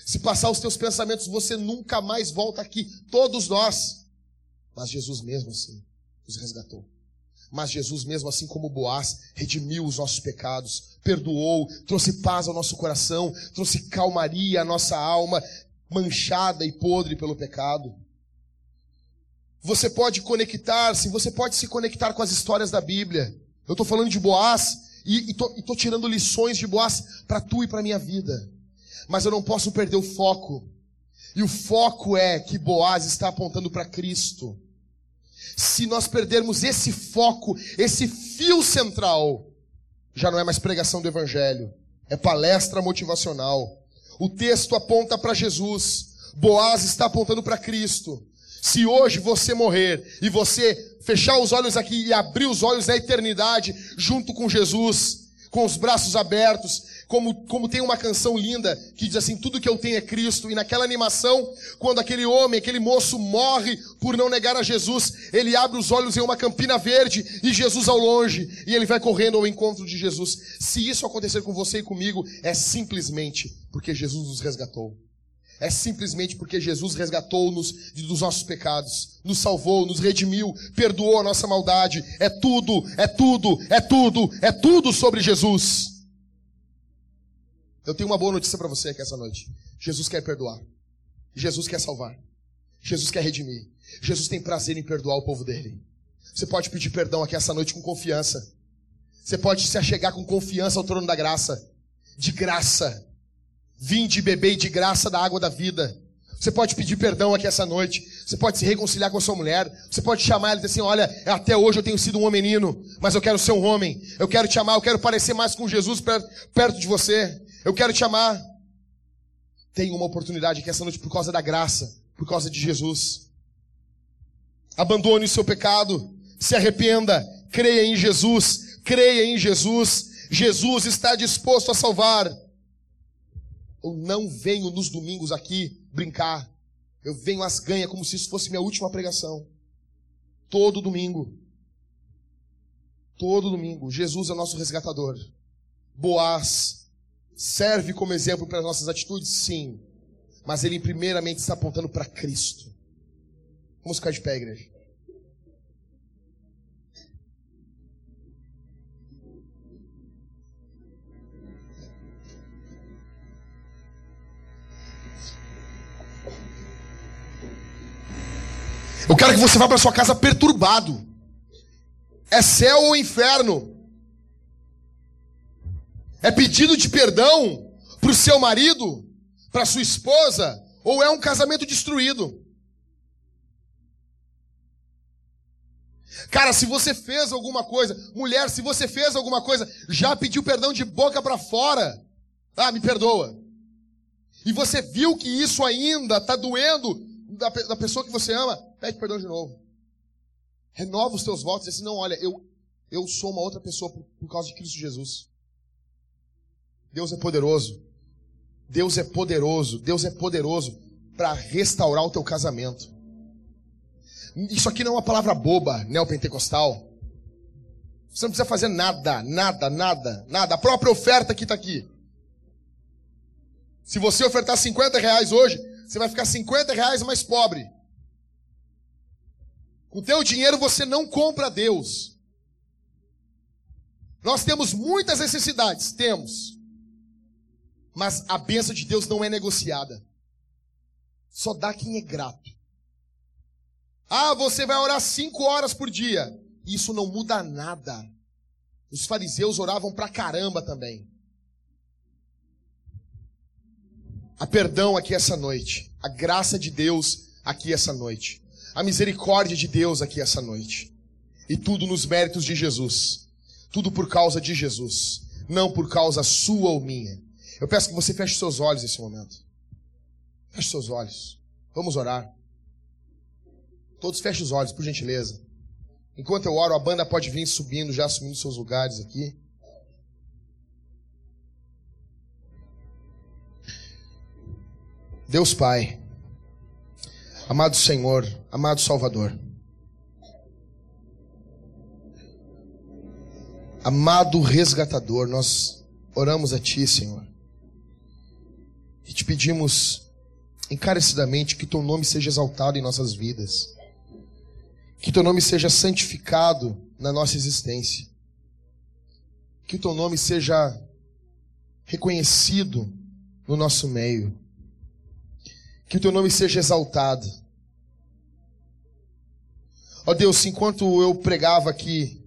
Se passar os teus pensamentos, você nunca mais volta aqui. Todos nós. Mas Jesus mesmo assim nos resgatou. Mas Jesus mesmo assim como Boaz redimiu os nossos pecados, perdoou, trouxe paz ao nosso coração, trouxe calmaria à nossa alma, manchada e podre pelo pecado. Você pode conectar-se, você pode se conectar com as histórias da Bíblia. Eu estou falando de Boaz e estou tirando lições de Boaz para tu e para minha vida. Mas eu não posso perder o foco. E o foco é que Boaz está apontando para Cristo. Se nós perdermos esse foco, esse fio central, já não é mais pregação do Evangelho, é palestra motivacional. O texto aponta para Jesus. Boaz está apontando para Cristo. Se hoje você morrer e você fechar os olhos aqui e abrir os olhos na eternidade junto com Jesus, com os braços abertos, como, como tem uma canção linda que diz assim: tudo que eu tenho é Cristo. E naquela animação, quando aquele homem, aquele moço morre por não negar a Jesus, ele abre os olhos em uma campina verde e Jesus ao longe, e ele vai correndo ao encontro de Jesus. Se isso acontecer com você e comigo, é simplesmente porque Jesus nos resgatou. É simplesmente porque Jesus resgatou-nos dos nossos pecados, nos salvou, nos redimiu, perdoou a nossa maldade. É tudo, é tudo, é tudo, é tudo sobre Jesus. Eu tenho uma boa notícia para você aqui essa noite. Jesus quer perdoar. Jesus quer salvar. Jesus quer redimir. Jesus tem prazer em perdoar o povo dele. Você pode pedir perdão aqui essa noite com confiança. Você pode se achegar com confiança ao trono da graça. De graça. Vinde beber de graça da água da vida. Você pode pedir perdão aqui essa noite. Você pode se reconciliar com a sua mulher. Você pode chamar ela e dizer assim: Olha, até hoje eu tenho sido um menino, mas eu quero ser um homem. Eu quero te amar, eu quero parecer mais com Jesus perto de você. Eu quero te amar. Tem uma oportunidade aqui essa noite por causa da graça, por causa de Jesus. Abandone o seu pecado, se arrependa, creia em Jesus, creia em Jesus. Jesus está disposto a salvar. Eu não venho nos domingos aqui brincar. Eu venho às ganhas como se isso fosse minha última pregação. Todo domingo. Todo domingo. Jesus é nosso resgatador. Boaz serve como exemplo para as nossas atitudes? Sim. Mas ele primeiramente está apontando para Cristo. Vamos ficar de pé, igreja. Eu quero que você vá para sua casa perturbado. É céu ou inferno? É pedido de perdão para o seu marido, para sua esposa, ou é um casamento destruído? Cara, se você fez alguma coisa, mulher, se você fez alguma coisa, já pediu perdão de boca para fora. Ah, me perdoa. E você viu que isso ainda está doendo da, da, pessoa que você ama, pede perdão de novo. Renova os teus votos e diz assim, não, olha, eu, eu sou uma outra pessoa por, por causa de Cristo Jesus. Deus é poderoso. Deus é poderoso. Deus é poderoso para restaurar o teu casamento. Isso aqui não é uma palavra boba, neopentecostal. Você não precisa fazer nada, nada, nada, nada. A própria oferta que está aqui. Se você ofertar 50 reais hoje, você vai ficar 50 reais mais pobre. Com o teu dinheiro você não compra Deus. Nós temos muitas necessidades, temos. Mas a bênção de Deus não é negociada. Só dá quem é grato. Ah, você vai orar cinco horas por dia. Isso não muda nada. Os fariseus oravam pra caramba também. A perdão aqui essa noite. A graça de Deus aqui essa noite. A misericórdia de Deus aqui essa noite. E tudo nos méritos de Jesus. Tudo por causa de Jesus. Não por causa sua ou minha. Eu peço que você feche seus olhos nesse momento. Feche seus olhos. Vamos orar. Todos fechem os olhos, por gentileza. Enquanto eu oro, a banda pode vir subindo, já assumindo seus lugares aqui. Deus Pai, amado Senhor, amado Salvador, amado resgatador, nós oramos a Ti, Senhor, e te pedimos encarecidamente que Teu nome seja exaltado em nossas vidas, que Teu nome seja santificado na nossa existência, que o Teu nome seja reconhecido no nosso meio. Que o teu nome seja exaltado. Ó Deus, enquanto eu pregava aqui,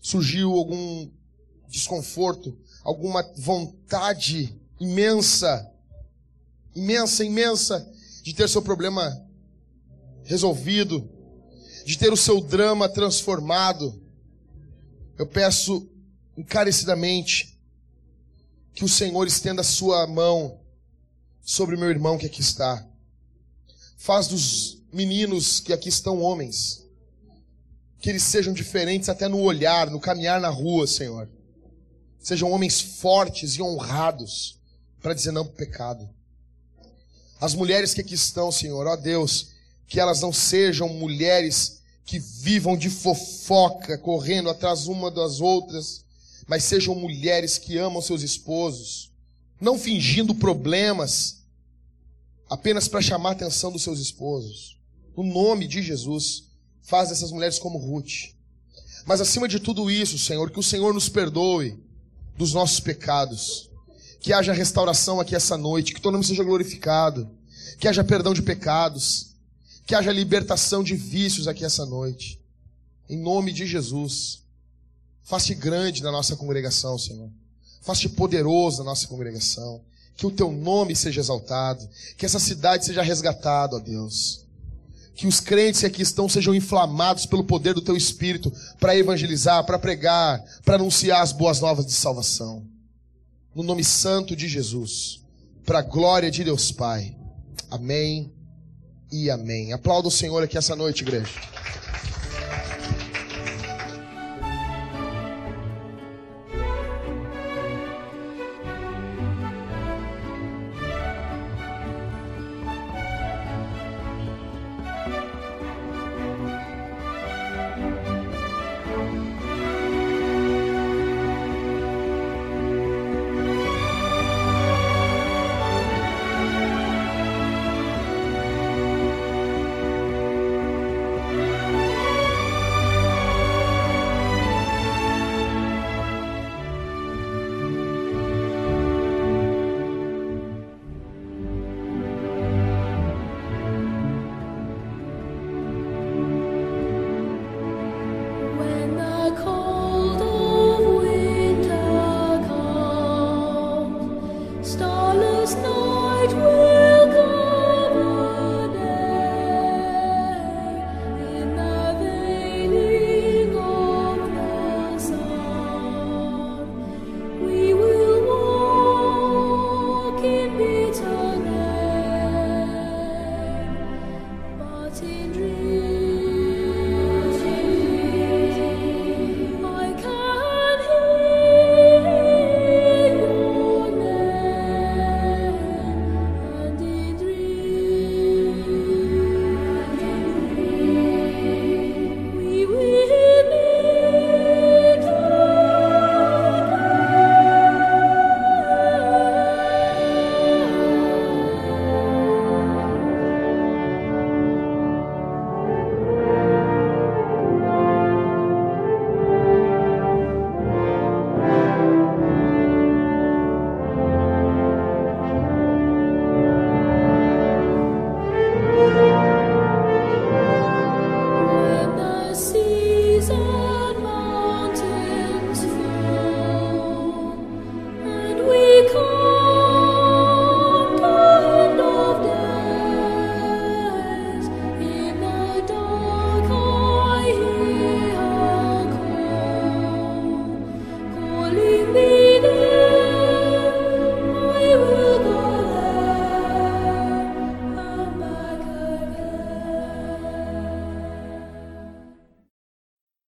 surgiu algum desconforto, alguma vontade imensa, imensa, imensa, de ter seu problema resolvido, de ter o seu drama transformado. Eu peço encarecidamente que o Senhor estenda a sua mão sobre o meu irmão que aqui está. Faz dos meninos que aqui estão homens. Que eles sejam diferentes até no olhar, no caminhar na rua, Senhor. Sejam homens fortes e honrados para dizer não para o pecado. As mulheres que aqui estão, Senhor, ó Deus, que elas não sejam mulheres que vivam de fofoca, correndo atrás uma das outras, mas sejam mulheres que amam seus esposos, não fingindo problemas apenas para chamar a atenção dos seus esposos. No nome de Jesus, faz essas mulheres como Ruth. Mas acima de tudo isso, Senhor, que o Senhor nos perdoe dos nossos pecados. Que haja restauração aqui essa noite, que teu nome seja glorificado. Que haja perdão de pecados. Que haja libertação de vícios aqui essa noite. Em nome de Jesus. Faça grande na nossa congregação, Senhor. Faça poderoso na nossa congregação. Que o teu nome seja exaltado. Que essa cidade seja resgatada, ó Deus. Que os crentes que aqui estão sejam inflamados pelo poder do teu Espírito para evangelizar, para pregar, para anunciar as boas novas de salvação. No nome santo de Jesus. Para a glória de Deus Pai. Amém e amém. Aplauda o Senhor aqui essa noite, igreja.